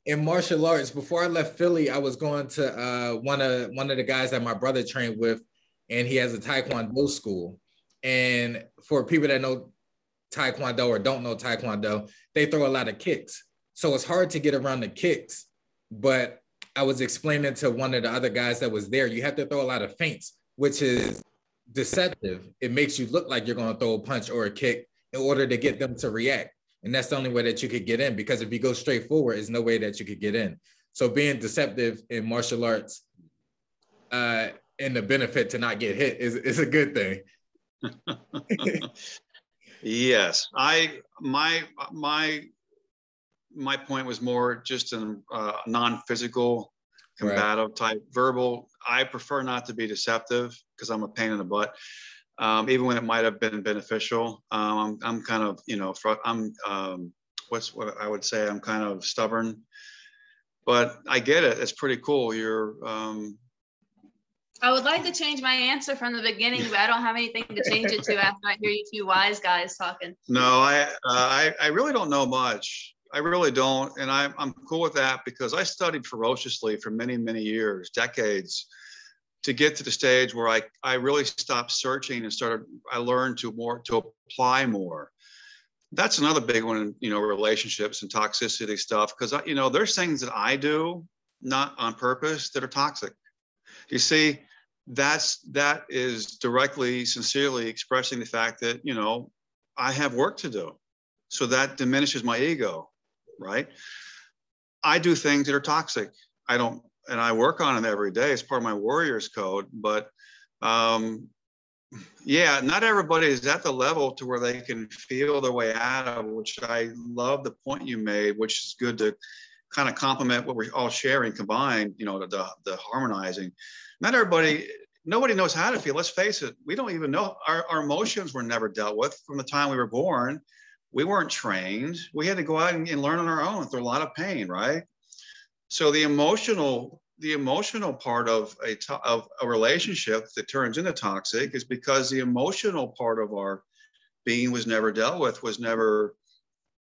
in, martial arts, before I left Philly, I was going to uh, one of one of the guys that my brother trained with, and he has a Taekwondo school. And for people that know Taekwondo or don't know Taekwondo, they throw a lot of kicks. So it's hard to get around the kicks. But I was explaining to one of the other guys that was there, you have to throw a lot of feints, which is deceptive. It makes you look like you're going to throw a punch or a kick in order to get them to react. And that's the only way that you could get in because if you go straight forward, there's no way that you could get in. So being deceptive in martial arts uh, and the benefit to not get hit is, is a good thing. yes, I my my my point was more just a uh, non-physical combative right. type verbal. I prefer not to be deceptive because I'm a pain in the butt. Um, even when it might have been beneficial, um, I'm, I'm, kind of, you know, I'm, um, what's what I would say, I'm kind of stubborn, but I get it. It's pretty cool. You're, um, I would like to change my answer from the beginning, but I don't have anything to change it to after I hear you two wise guys talking. No, I, uh, I, I really don't know much. I really don't, and I'm I'm cool with that because I studied ferociously for many many years, decades, to get to the stage where I I really stopped searching and started. I learned to more to apply more. That's another big one, you know, relationships and toxicity stuff. Because you know, there's things that I do not on purpose that are toxic. You see, that's that is directly sincerely expressing the fact that you know i have work to do so that diminishes my ego right i do things that are toxic i don't and i work on it every day It's part of my warriors code but um yeah not everybody is at the level to where they can feel their way out of which i love the point you made which is good to kind of complement what we're all sharing combined you know the, the, the harmonizing not everybody nobody knows how to feel let's face it we don't even know our, our emotions were never dealt with from the time we were born we weren't trained. We had to go out and, and learn on our own through a lot of pain, right? So the emotional the emotional part of a of a relationship that turns into toxic is because the emotional part of our being was never dealt with, was never,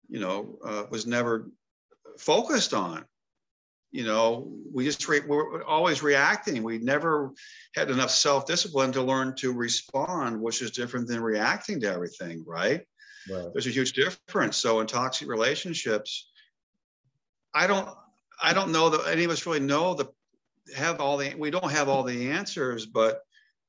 you know, uh, was never focused on. You know, we just re- we're always reacting. We never had enough self discipline to learn to respond, which is different than reacting to everything, right? right? There's a huge difference. So in toxic relationships, I don't I don't know that any of us really know the have all the we don't have all the answers, but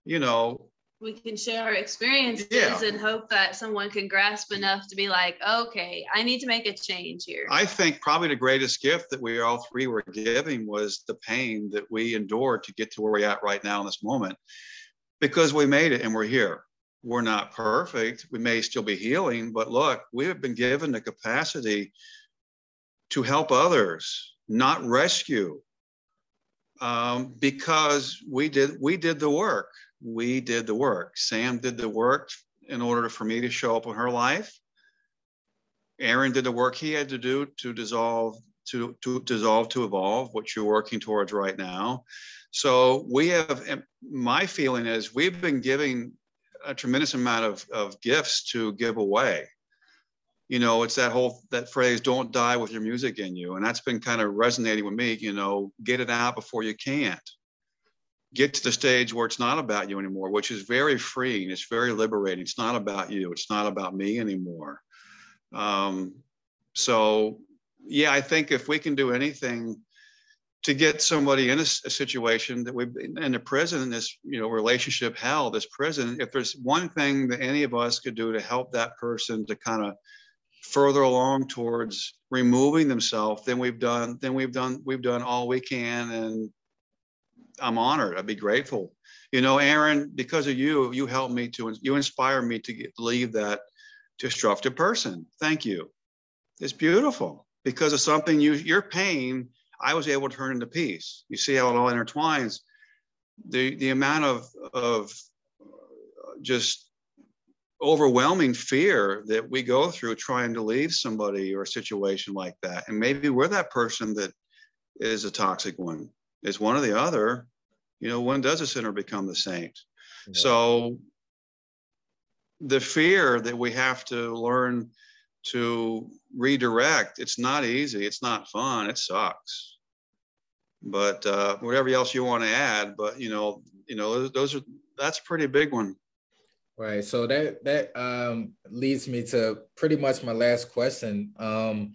you know we can share our experiences yeah. and hope that someone can grasp enough to be like, okay, I need to make a change here. I think probably the greatest gift that we all three were giving was the pain that we endured to get to where we're at right now in this moment, because we made it and we're here. We're not perfect. We may still be healing, but look, we have been given the capacity to help others, not rescue, um, because we did we did the work we did the work. Sam did the work in order for me to show up in her life. Aaron did the work he had to do to dissolve to, to dissolve to evolve, what you're working towards right now. So we have my feeling is we've been giving a tremendous amount of, of gifts to give away. You know, it's that whole that phrase, don't die with your music in you. And that's been kind of resonating with me, you know, get it out before you can't get to the stage where it's not about you anymore, which is very freeing. It's very liberating. It's not about you. It's not about me anymore. Um, so, yeah, I think if we can do anything to get somebody in a, a situation that we've been in a prison, this you know relationship hell, this prison, if there's one thing that any of us could do to help that person to kind of further along towards removing themselves, then we've done then we've done we've done all we can and I'm honored. I'd be grateful. You know, Aaron, because of you, you helped me to, you inspire me to get, leave that destructive person. Thank you. It's beautiful because of something you, your pain, I was able to turn into peace. You see how it all intertwines. The, the amount of, of just overwhelming fear that we go through trying to leave somebody or a situation like that. And maybe we're that person that is a toxic one. It's one or the other you know, when does a sinner become the saint? Yeah. So the fear that we have to learn to redirect, it's not easy. It's not fun. It sucks. But uh, whatever else you want to add, but you know, you know, those are that's a pretty big one. Right. So that that um, leads me to pretty much my last question. Um,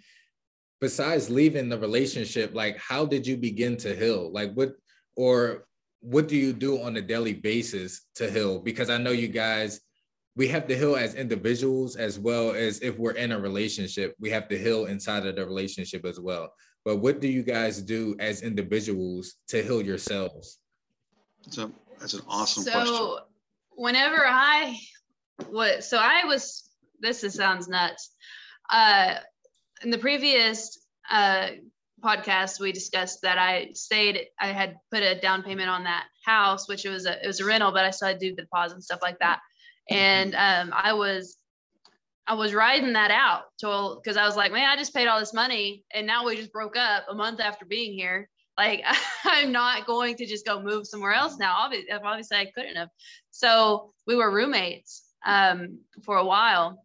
besides leaving the relationship, like how did you begin to heal? Like what or what do you do on a daily basis to heal? Because I know you guys, we have to heal as individuals as well as if we're in a relationship, we have to heal inside of the relationship as well. But what do you guys do as individuals to heal yourselves? That's, a, that's an awesome so, question. Whenever I was, so I was, this is, sounds nuts. Uh, in the previous uh, podcast we discussed that I stayed I had put a down payment on that house which it was a it was a rental but I still had to do the deposit and stuff like that and um, I was I was riding that out till because I was like man I just paid all this money and now we just broke up a month after being here like I'm not going to just go move somewhere else now obviously, obviously I couldn't have so we were roommates um, for a while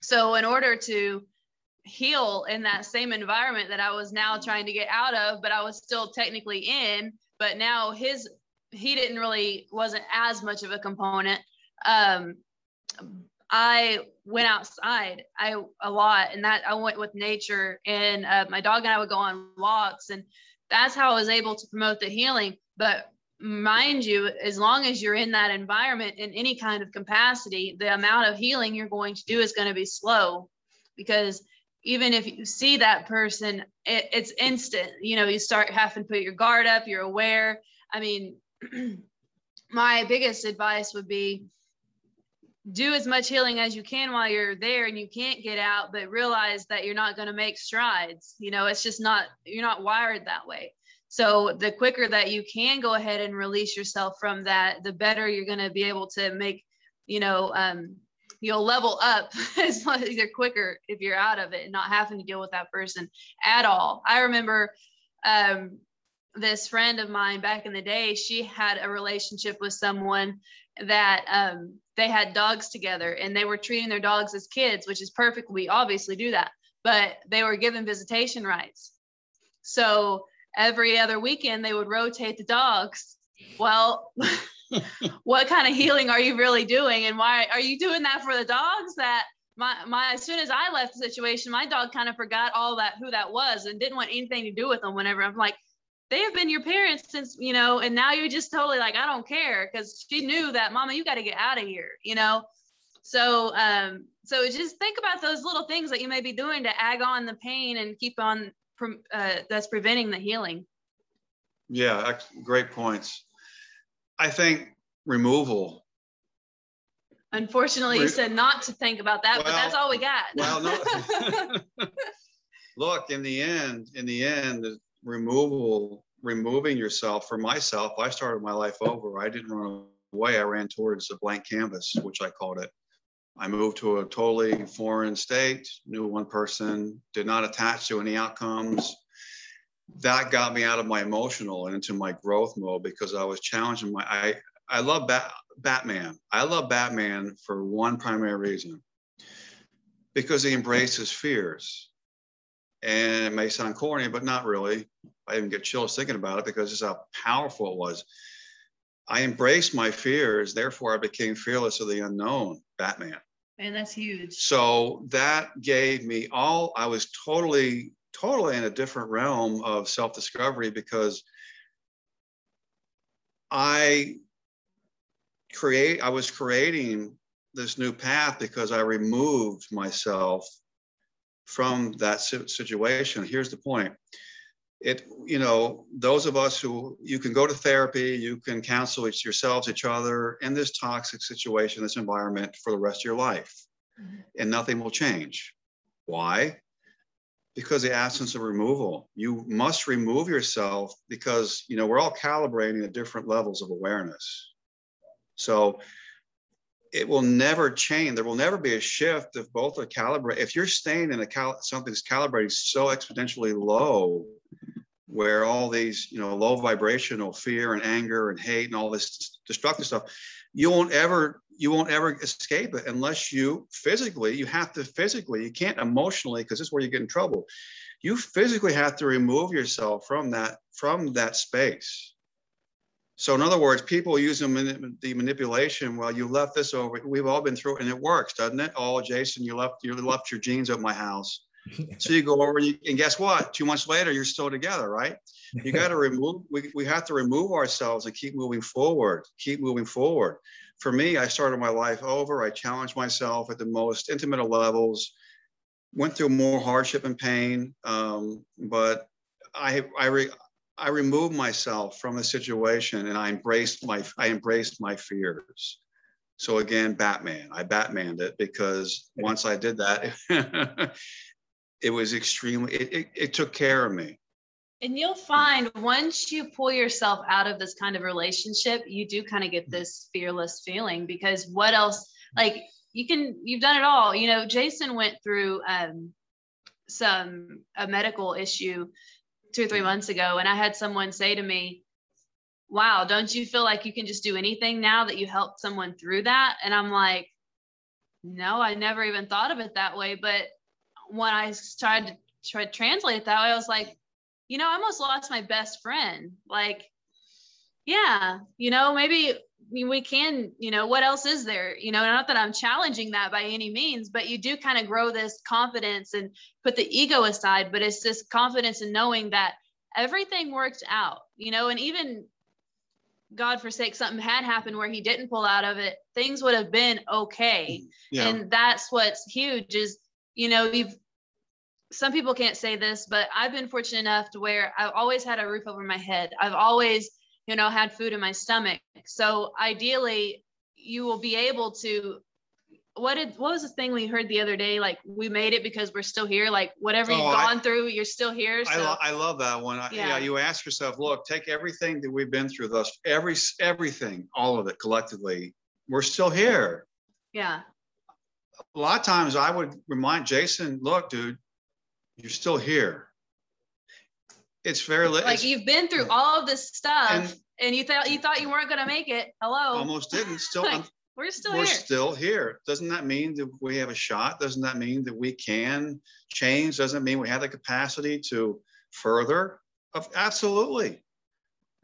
so in order to heal in that same environment that I was now trying to get out of, but I was still technically in. But now his he didn't really wasn't as much of a component. Um, I went outside I a lot, and that I went with nature, and uh, my dog and I would go on walks, and that's how I was able to promote the healing. But mind you, as long as you're in that environment in any kind of capacity, the amount of healing you're going to do is going to be slow because even if you see that person, it, it's instant. You know, you start having to put your guard up, you're aware. I mean, my biggest advice would be do as much healing as you can while you're there and you can't get out, but realize that you're not going to make strides. You know, it's just not, you're not wired that way. So the quicker that you can go ahead and release yourself from that, the better you're going to be able to make, you know, um, you'll level up as long as you're quicker if you're out of it and not having to deal with that person at all. I remember um, this friend of mine back in the day, she had a relationship with someone that um, they had dogs together and they were treating their dogs as kids, which is perfect. We obviously do that, but they were given visitation rights. So every other weekend they would rotate the dogs. Well, what kind of healing are you really doing? And why are you doing that for the dogs that my, my as soon as I left the situation, my dog kind of forgot all that who that was and didn't want anything to do with them whenever I'm like, they have been your parents since you know and now you're just totally like i don't care because she knew that mama you got to get out of here you know? So um so just think about those little things that you may be doing to ag on the pain and keep on uh, that's preventing the healing. Yeah great points. I think removal. Unfortunately Re- you said not to think about that well, but that's all we got. well no. Look in the end in the end removal, removing yourself for myself, I started my life over. I didn't run away. I ran towards a blank canvas, which I called it. I moved to a totally foreign state, knew one person, did not attach to any outcomes. That got me out of my emotional and into my growth mode because I was challenging my. I I love Bat, Batman. I love Batman for one primary reason because he embraces fears. And it may sound corny, but not really. I even get chills thinking about it because it's how powerful it was. I embraced my fears, therefore I became fearless of the unknown, Batman. And that's huge. So that gave me all, I was totally, totally in a different realm of self discovery because I create, I was creating this new path because I removed myself from that situation. Here's the point. It, you know, those of us who you can go to therapy, you can counsel yourselves, each other in this toxic situation, this environment for the rest of your life, mm-hmm. and nothing will change. Why? Because the absence of removal. You must remove yourself because you know we're all calibrating at different levels of awareness. So it will never change. There will never be a shift if both are calibrated. If you're staying in a cal- something that's calibrated so exponentially low, where all these, you know, low vibrational fear and anger and hate and all this destructive stuff, you won't ever you won't ever escape it unless you physically you have to physically you can't emotionally because this is where you get in trouble you physically have to remove yourself from that from that space so in other words, people use the manipulation. Well, you left this over. We've all been through it, and it works, doesn't it? Oh, Jason, you left you left your jeans at my house. so you go over, and, you, and guess what? Two months later, you're still together, right? You got to remove. We, we have to remove ourselves and keep moving forward. Keep moving forward. For me, I started my life over. I challenged myself at the most intimate of levels. Went through more hardship and pain, um, but I I re, I removed myself from the situation and I embraced my I embraced my fears. So again, Batman. I Batmaned it because once I did that, it was extremely it, it, it took care of me. And you'll find once you pull yourself out of this kind of relationship, you do kind of get this fearless feeling because what else like you can you've done it all. You know, Jason went through um some a medical issue two or three months ago, and I had someone say to me, Wow, don't you feel like you can just do anything now that you helped someone through that? And I'm like, No, I never even thought of it that way. But when I tried to try to translate it that way, I was like, you know, I almost lost my best friend. Like, yeah, you know, maybe we can, you know, what else is there? You know, not that I'm challenging that by any means, but you do kind of grow this confidence and put the ego aside, but it's this confidence in knowing that everything worked out, you know, and even God forsake something had happened where he didn't pull out of it, things would have been okay. Yeah. And that's what's huge is, you know, you've some people can't say this, but I've been fortunate enough to where I've always had a roof over my head. I've always you know had food in my stomach so ideally you will be able to what did what was the thing we heard the other day like we made it because we're still here like whatever you've oh, gone I, through you're still here so. I, lo- I love that one yeah. yeah you ask yourself look take everything that we've been through thus every everything all of it collectively we're still here yeah a lot of times I would remind Jason, look, dude, you're still here. It's very like you've been through all of this stuff and, and you thought you thought you weren't gonna make it. Hello. Almost didn't. Still like, we're still here. we're here. still here. Doesn't that mean that we have a shot? Doesn't that mean that we can change? Doesn't mean we have the capacity to further? Of absolutely.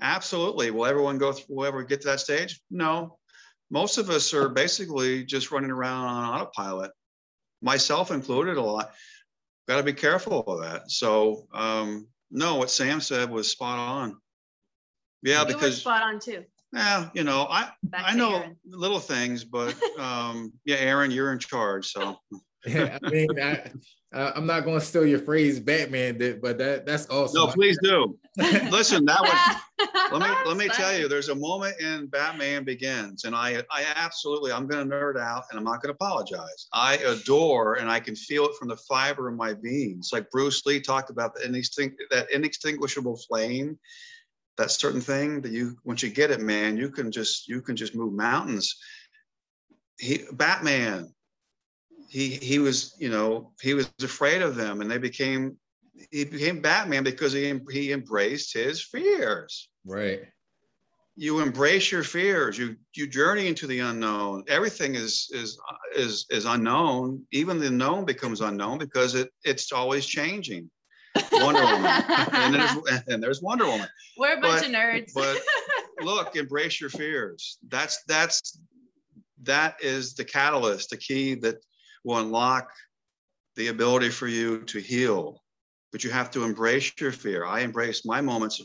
Absolutely. Will everyone go through, will ever get to that stage? No. Most of us are basically just running around on autopilot, myself included a lot. Got to be careful of that. So, um, no, what Sam said was spot on. Yeah, you because spot on too. Yeah, you know, I Back I know Aaron. little things, but um, yeah, Aaron, you're in charge. So I mean, I, uh, I'm not going to steal your phrase, Batman did, but that that's awesome. no, please do. Listen, that was let me let me tell you, there's a moment in Batman Begins, and I I absolutely I'm gonna nerd out and I'm not gonna apologize. I adore and I can feel it from the fiber of my veins. Like Bruce Lee talked about the inextinct that inextinguishable flame, that certain thing that you once you get it, man, you can just you can just move mountains. He Batman, he he was, you know, he was afraid of them and they became he became Batman because he he embraced his fears. Right. you embrace your fears. You you journey into the unknown. Everything is is is is unknown. Even the known becomes unknown because it it's always changing. Wonder woman. And there's, and there's wonder woman. We're a bunch but- of nerds. but look embrace your fears. That's that's that is the catalyst the key that will unlock the ability for you to heal but you have to embrace your fear. I embraced my moments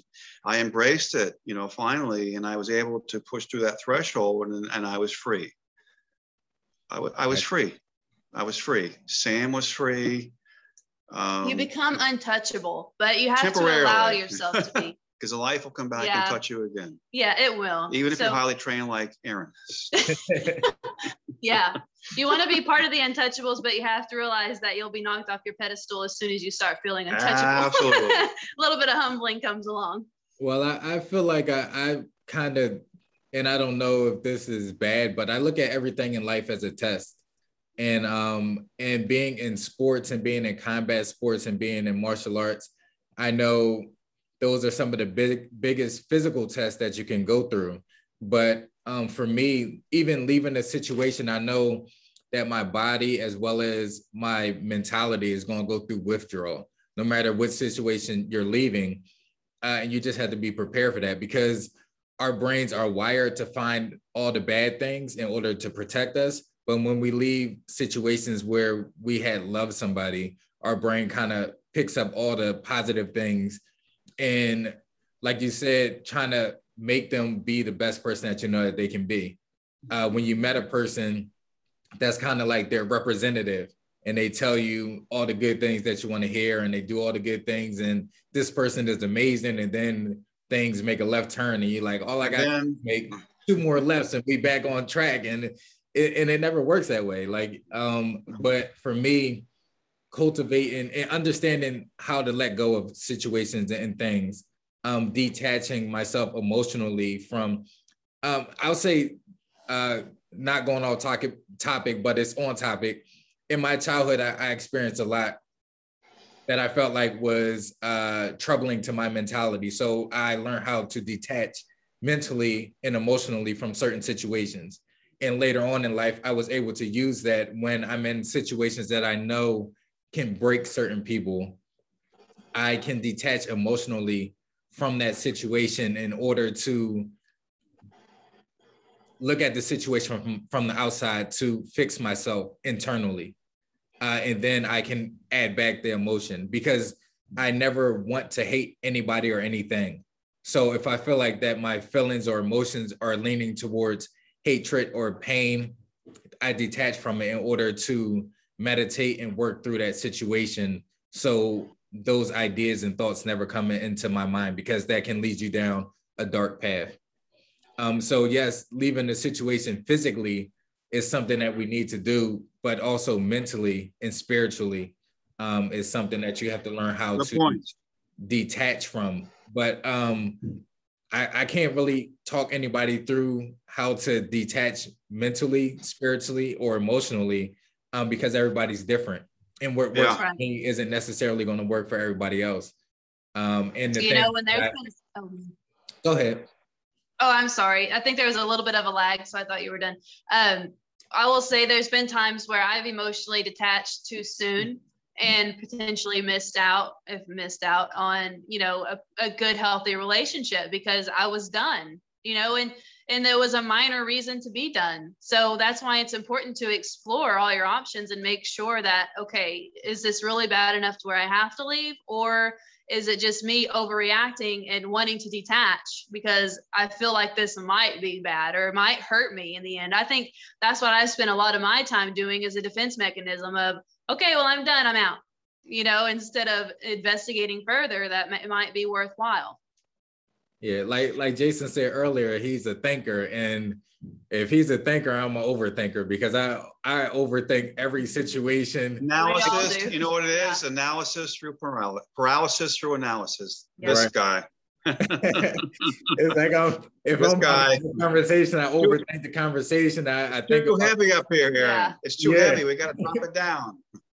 i embraced it you know finally and i was able to push through that threshold and, and i was free. I was free. I was free. Sam was free. Um, you become untouchable, but you have to allow yourself to be. Because the life will come back Yeah. and touch you again Yeah, it will. even if so, you're highly trained like aaron yeah, you want to be part of the untouchables, but you have to realize that you'll be knocked off your pedestal as soon as you start feeling untouchable. Absolutely. a little bit of humbling comes along. Well, I, I feel like I, I kind of, and I don't know if this is bad, but I look at everything in life as a test. And um and being in sports and being in combat sports and being in martial arts, I know those are some of the big biggest physical tests that you can go through. But um, for me, even leaving a situation, I know that my body as well as my mentality is going to go through withdrawal, no matter what situation you're leaving uh, and you just have to be prepared for that because our brains are wired to find all the bad things in order to protect us. But when we leave situations where we had loved somebody, our brain kind of picks up all the positive things. And like you said, trying to make them be the best person that you know that they can be. Uh, when you met a person that's kind of like their representative, and they tell you all the good things that you want to hear and they do all the good things and this person is amazing and then things make a left turn and you're like all i got to make two more lefts and be back on track and it, and it never works that way like um but for me cultivating and understanding how to let go of situations and things um detaching myself emotionally from um i'll say uh not going off topic topic but it's on topic in my childhood I, I experienced a lot that I felt like was uh, troubling to my mentality. So I learned how to detach mentally and emotionally from certain situations. And later on in life, I was able to use that when I'm in situations that I know can break certain people. I can detach emotionally from that situation in order to look at the situation from, from the outside to fix myself internally. Uh, and then I can add back the emotion because I never want to hate anybody or anything. So if I feel like that my feelings or emotions are leaning towards hatred or pain, I detach from it in order to meditate and work through that situation. So those ideas and thoughts never come into my mind because that can lead you down a dark path. Um, so yes, leaving the situation physically is something that we need to do, but also mentally and spiritually um, is something that you have to learn how Good to point. detach from. But um, I, I can't really talk anybody through how to detach mentally, spiritually, or emotionally um, because everybody's different and what works for me isn't necessarily going to work for everybody else. Um, and the you know when there's oh. go ahead. Oh, I'm sorry. I think there was a little bit of a lag, so I thought you were done. Um, I will say there's been times where I've emotionally detached too soon and potentially missed out if missed out on you know a, a good healthy relationship because I was done you know and and there was a minor reason to be done. So that's why it's important to explore all your options and make sure that okay is this really bad enough to where i have to leave? Or is it just me overreacting and wanting to detach because i feel like this might be bad or it might hurt me in the end? I think that's what i spent a lot of my time doing as a defense mechanism of okay well i'm done. I'm out you know instead of investigating further that might be worthwhile yeah, like like Jason said earlier, he's a thinker, and if he's a thinker, I'm an overthinker because I I overthink every situation. Analysis, you know what it is? Yeah. Analysis through paralysis, paralysis through analysis. Yeah. This right. guy. it's like I'm, if this I'm guy conversation, I overthink the conversation. I, I think too heavy up here. Here, yeah. it's too yeah. heavy. We got to drop it down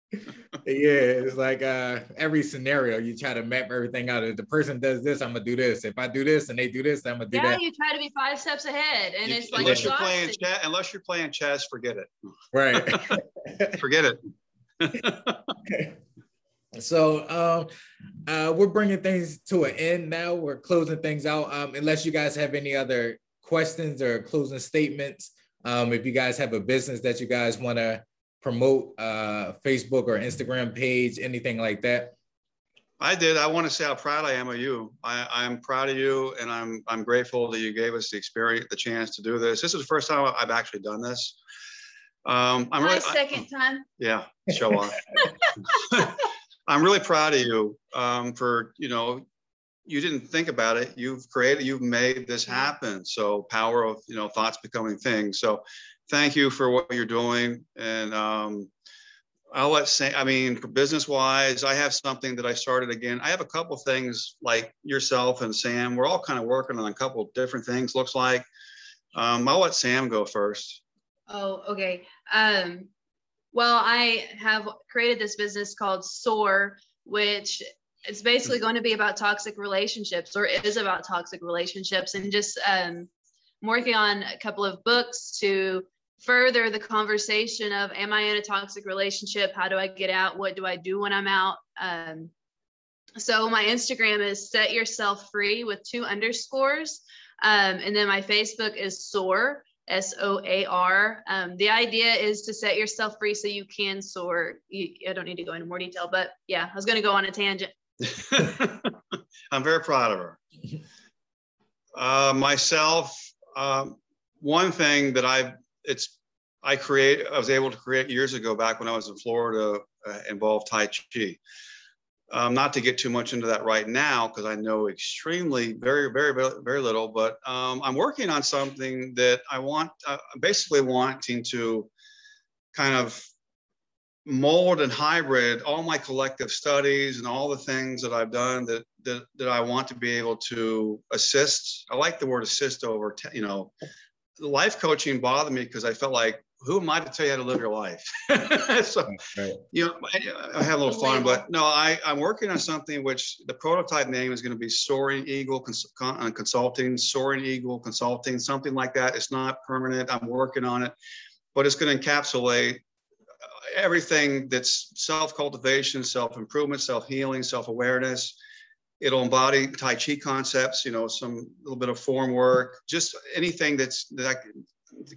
yeah, it's like uh, every scenario you try to map everything out. If the person does this, I'm gonna do this. If I do this and they do this, I'm gonna do yeah, that. Yeah, you try to be five steps ahead, and you, it's like unless you're playing chess, unless you're playing chess, forget it. Right. forget it. so um, uh, we're bringing things to an end now. We're closing things out. Um, unless you guys have any other questions or closing statements. Um, if you guys have a business that you guys want to promote uh, Facebook or Instagram page, anything like that? I did. I want to say how proud I am of you. I, I'm proud of you, and I'm I'm grateful that you gave us the experience, the chance to do this. This is the first time I've actually done this. Um, I'm My really, second I, time. Yeah, show off. I'm really proud of you um, for you know you didn't think about it. You've created, you've made this happen. So power of you know thoughts becoming things. So thank you for what you're doing. And um, I'll let say, I mean, business wise, I have something that I started again. I have a couple things like yourself and Sam. We're all kind of working on a couple different things. Looks like. Um, I'll let Sam go first. Oh, okay. Um, well, I have created this business called SOAR, which it's basically going to be about toxic relationships, or is about toxic relationships, and just um, working on a couple of books to further the conversation of am i in a toxic relationship? How do i get out? What do i do when i'm out? Um, so my instagram is set yourself free with two underscores. Um, and then my facebook is soar s-o-a-r um, the idea is to set yourself free so you can soar. You, i don't need to go into more detail but yeah i was going to go on a tangent. I'm very proud of her. Uh, myself um, one thing that i've it's I create I was able to create years ago back when I was in Florida uh, involved Tai Chi. Um, not to get too much into that right now because I know extremely very very very little, but um, I'm working on something that I want uh, basically wanting to kind of mold and hybrid all my collective studies and all the things that I've done that that, that I want to be able to assist. I like the word assist over, you know, life coaching bothered me because I felt like, who am I to tell you how to live your life? so, right. you know, I, have a little fun, but no, I, I'm working on something which the prototype name is going to be Soaring Eagle Cons- uh, Consulting, Soaring Eagle Consulting, something like that. It's not permanent. I'm working on it, but it's going to encapsulate uh, everything that's self cultivation, self improvement, self healing, self awareness it'll embody tai chi concepts you know some little bit of form work just anything that's that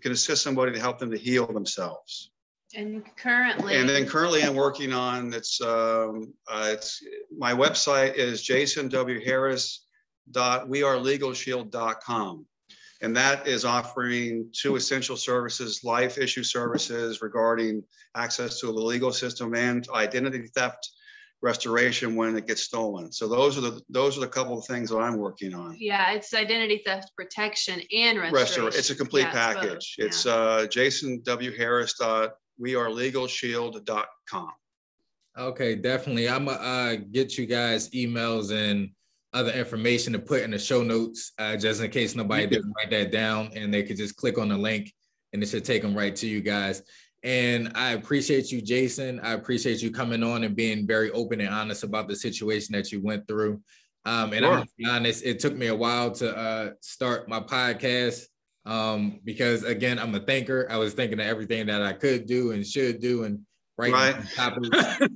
can assist somebody to help them to heal themselves. And currently and then currently i'm working on it's um uh, it's my website is jason w harris dot wearelegalshield.com and that is offering two essential services life issue services regarding access to the legal system and identity theft restoration when it gets stolen. So those are the those are the couple of things that I'm working on. Yeah, it's identity theft protection and restoration. Restor- it's a complete yeah, package. It's, yeah. uh, Jason W Harris dot wearelegalshield.com. Okay, definitely. I'm gonna uh, get you guys emails and other information to put in the show notes, uh, just in case nobody didn't write that down, and they could just click on the link, and it should take them right to you guys. And I appreciate you, Jason. I appreciate you coming on and being very open and honest about the situation that you went through. Um, and sure. I'm be honest, it took me a while to uh, start my podcast um, because again, I'm a thinker. I was thinking of everything that I could do and should do and writing right. topics.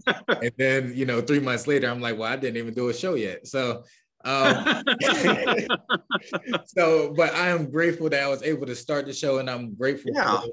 and then, you know, three months later, I'm like, well, I didn't even do a show yet. So um, so, but I am grateful that I was able to start the show, and I'm grateful yeah. for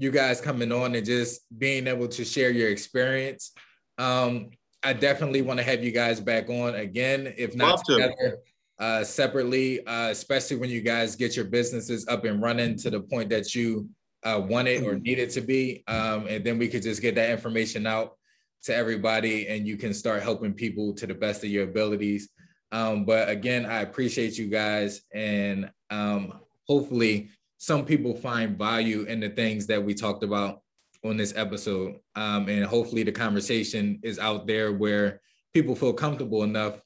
you guys coming on and just being able to share your experience. Um, I definitely want to have you guys back on again, if not together, uh, separately, uh, especially when you guys get your businesses up and running to the point that you uh, want it or mm-hmm. need it to be. Um, and then we could just get that information out to everybody and you can start helping people to the best of your abilities. Um, but again, I appreciate you guys, and um, hopefully, some people find value in the things that we talked about on this episode. Um, and hopefully, the conversation is out there where people feel comfortable enough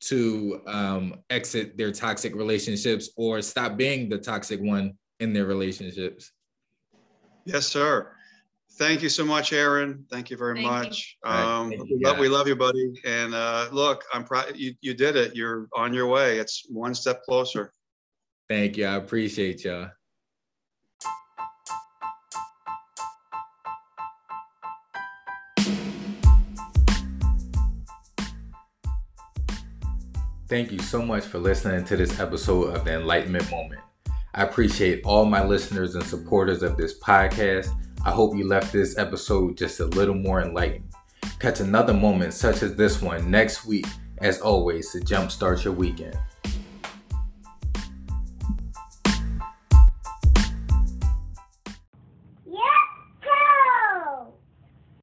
to um, exit their toxic relationships or stop being the toxic one in their relationships. Yes, sir. Thank you so much, Aaron. Thank you very Thank much. You. Um, you, but we love you, buddy. And uh, look, I'm proud you, you did it. You're on your way. It's one step closer. Thank you. I appreciate y'all. Thank you so much for listening to this episode of the Enlightenment Moment. I appreciate all my listeners and supporters of this podcast I hope you left this episode just a little more enlightened. Catch another moment such as this one next week, as always, to jumpstart your weekend.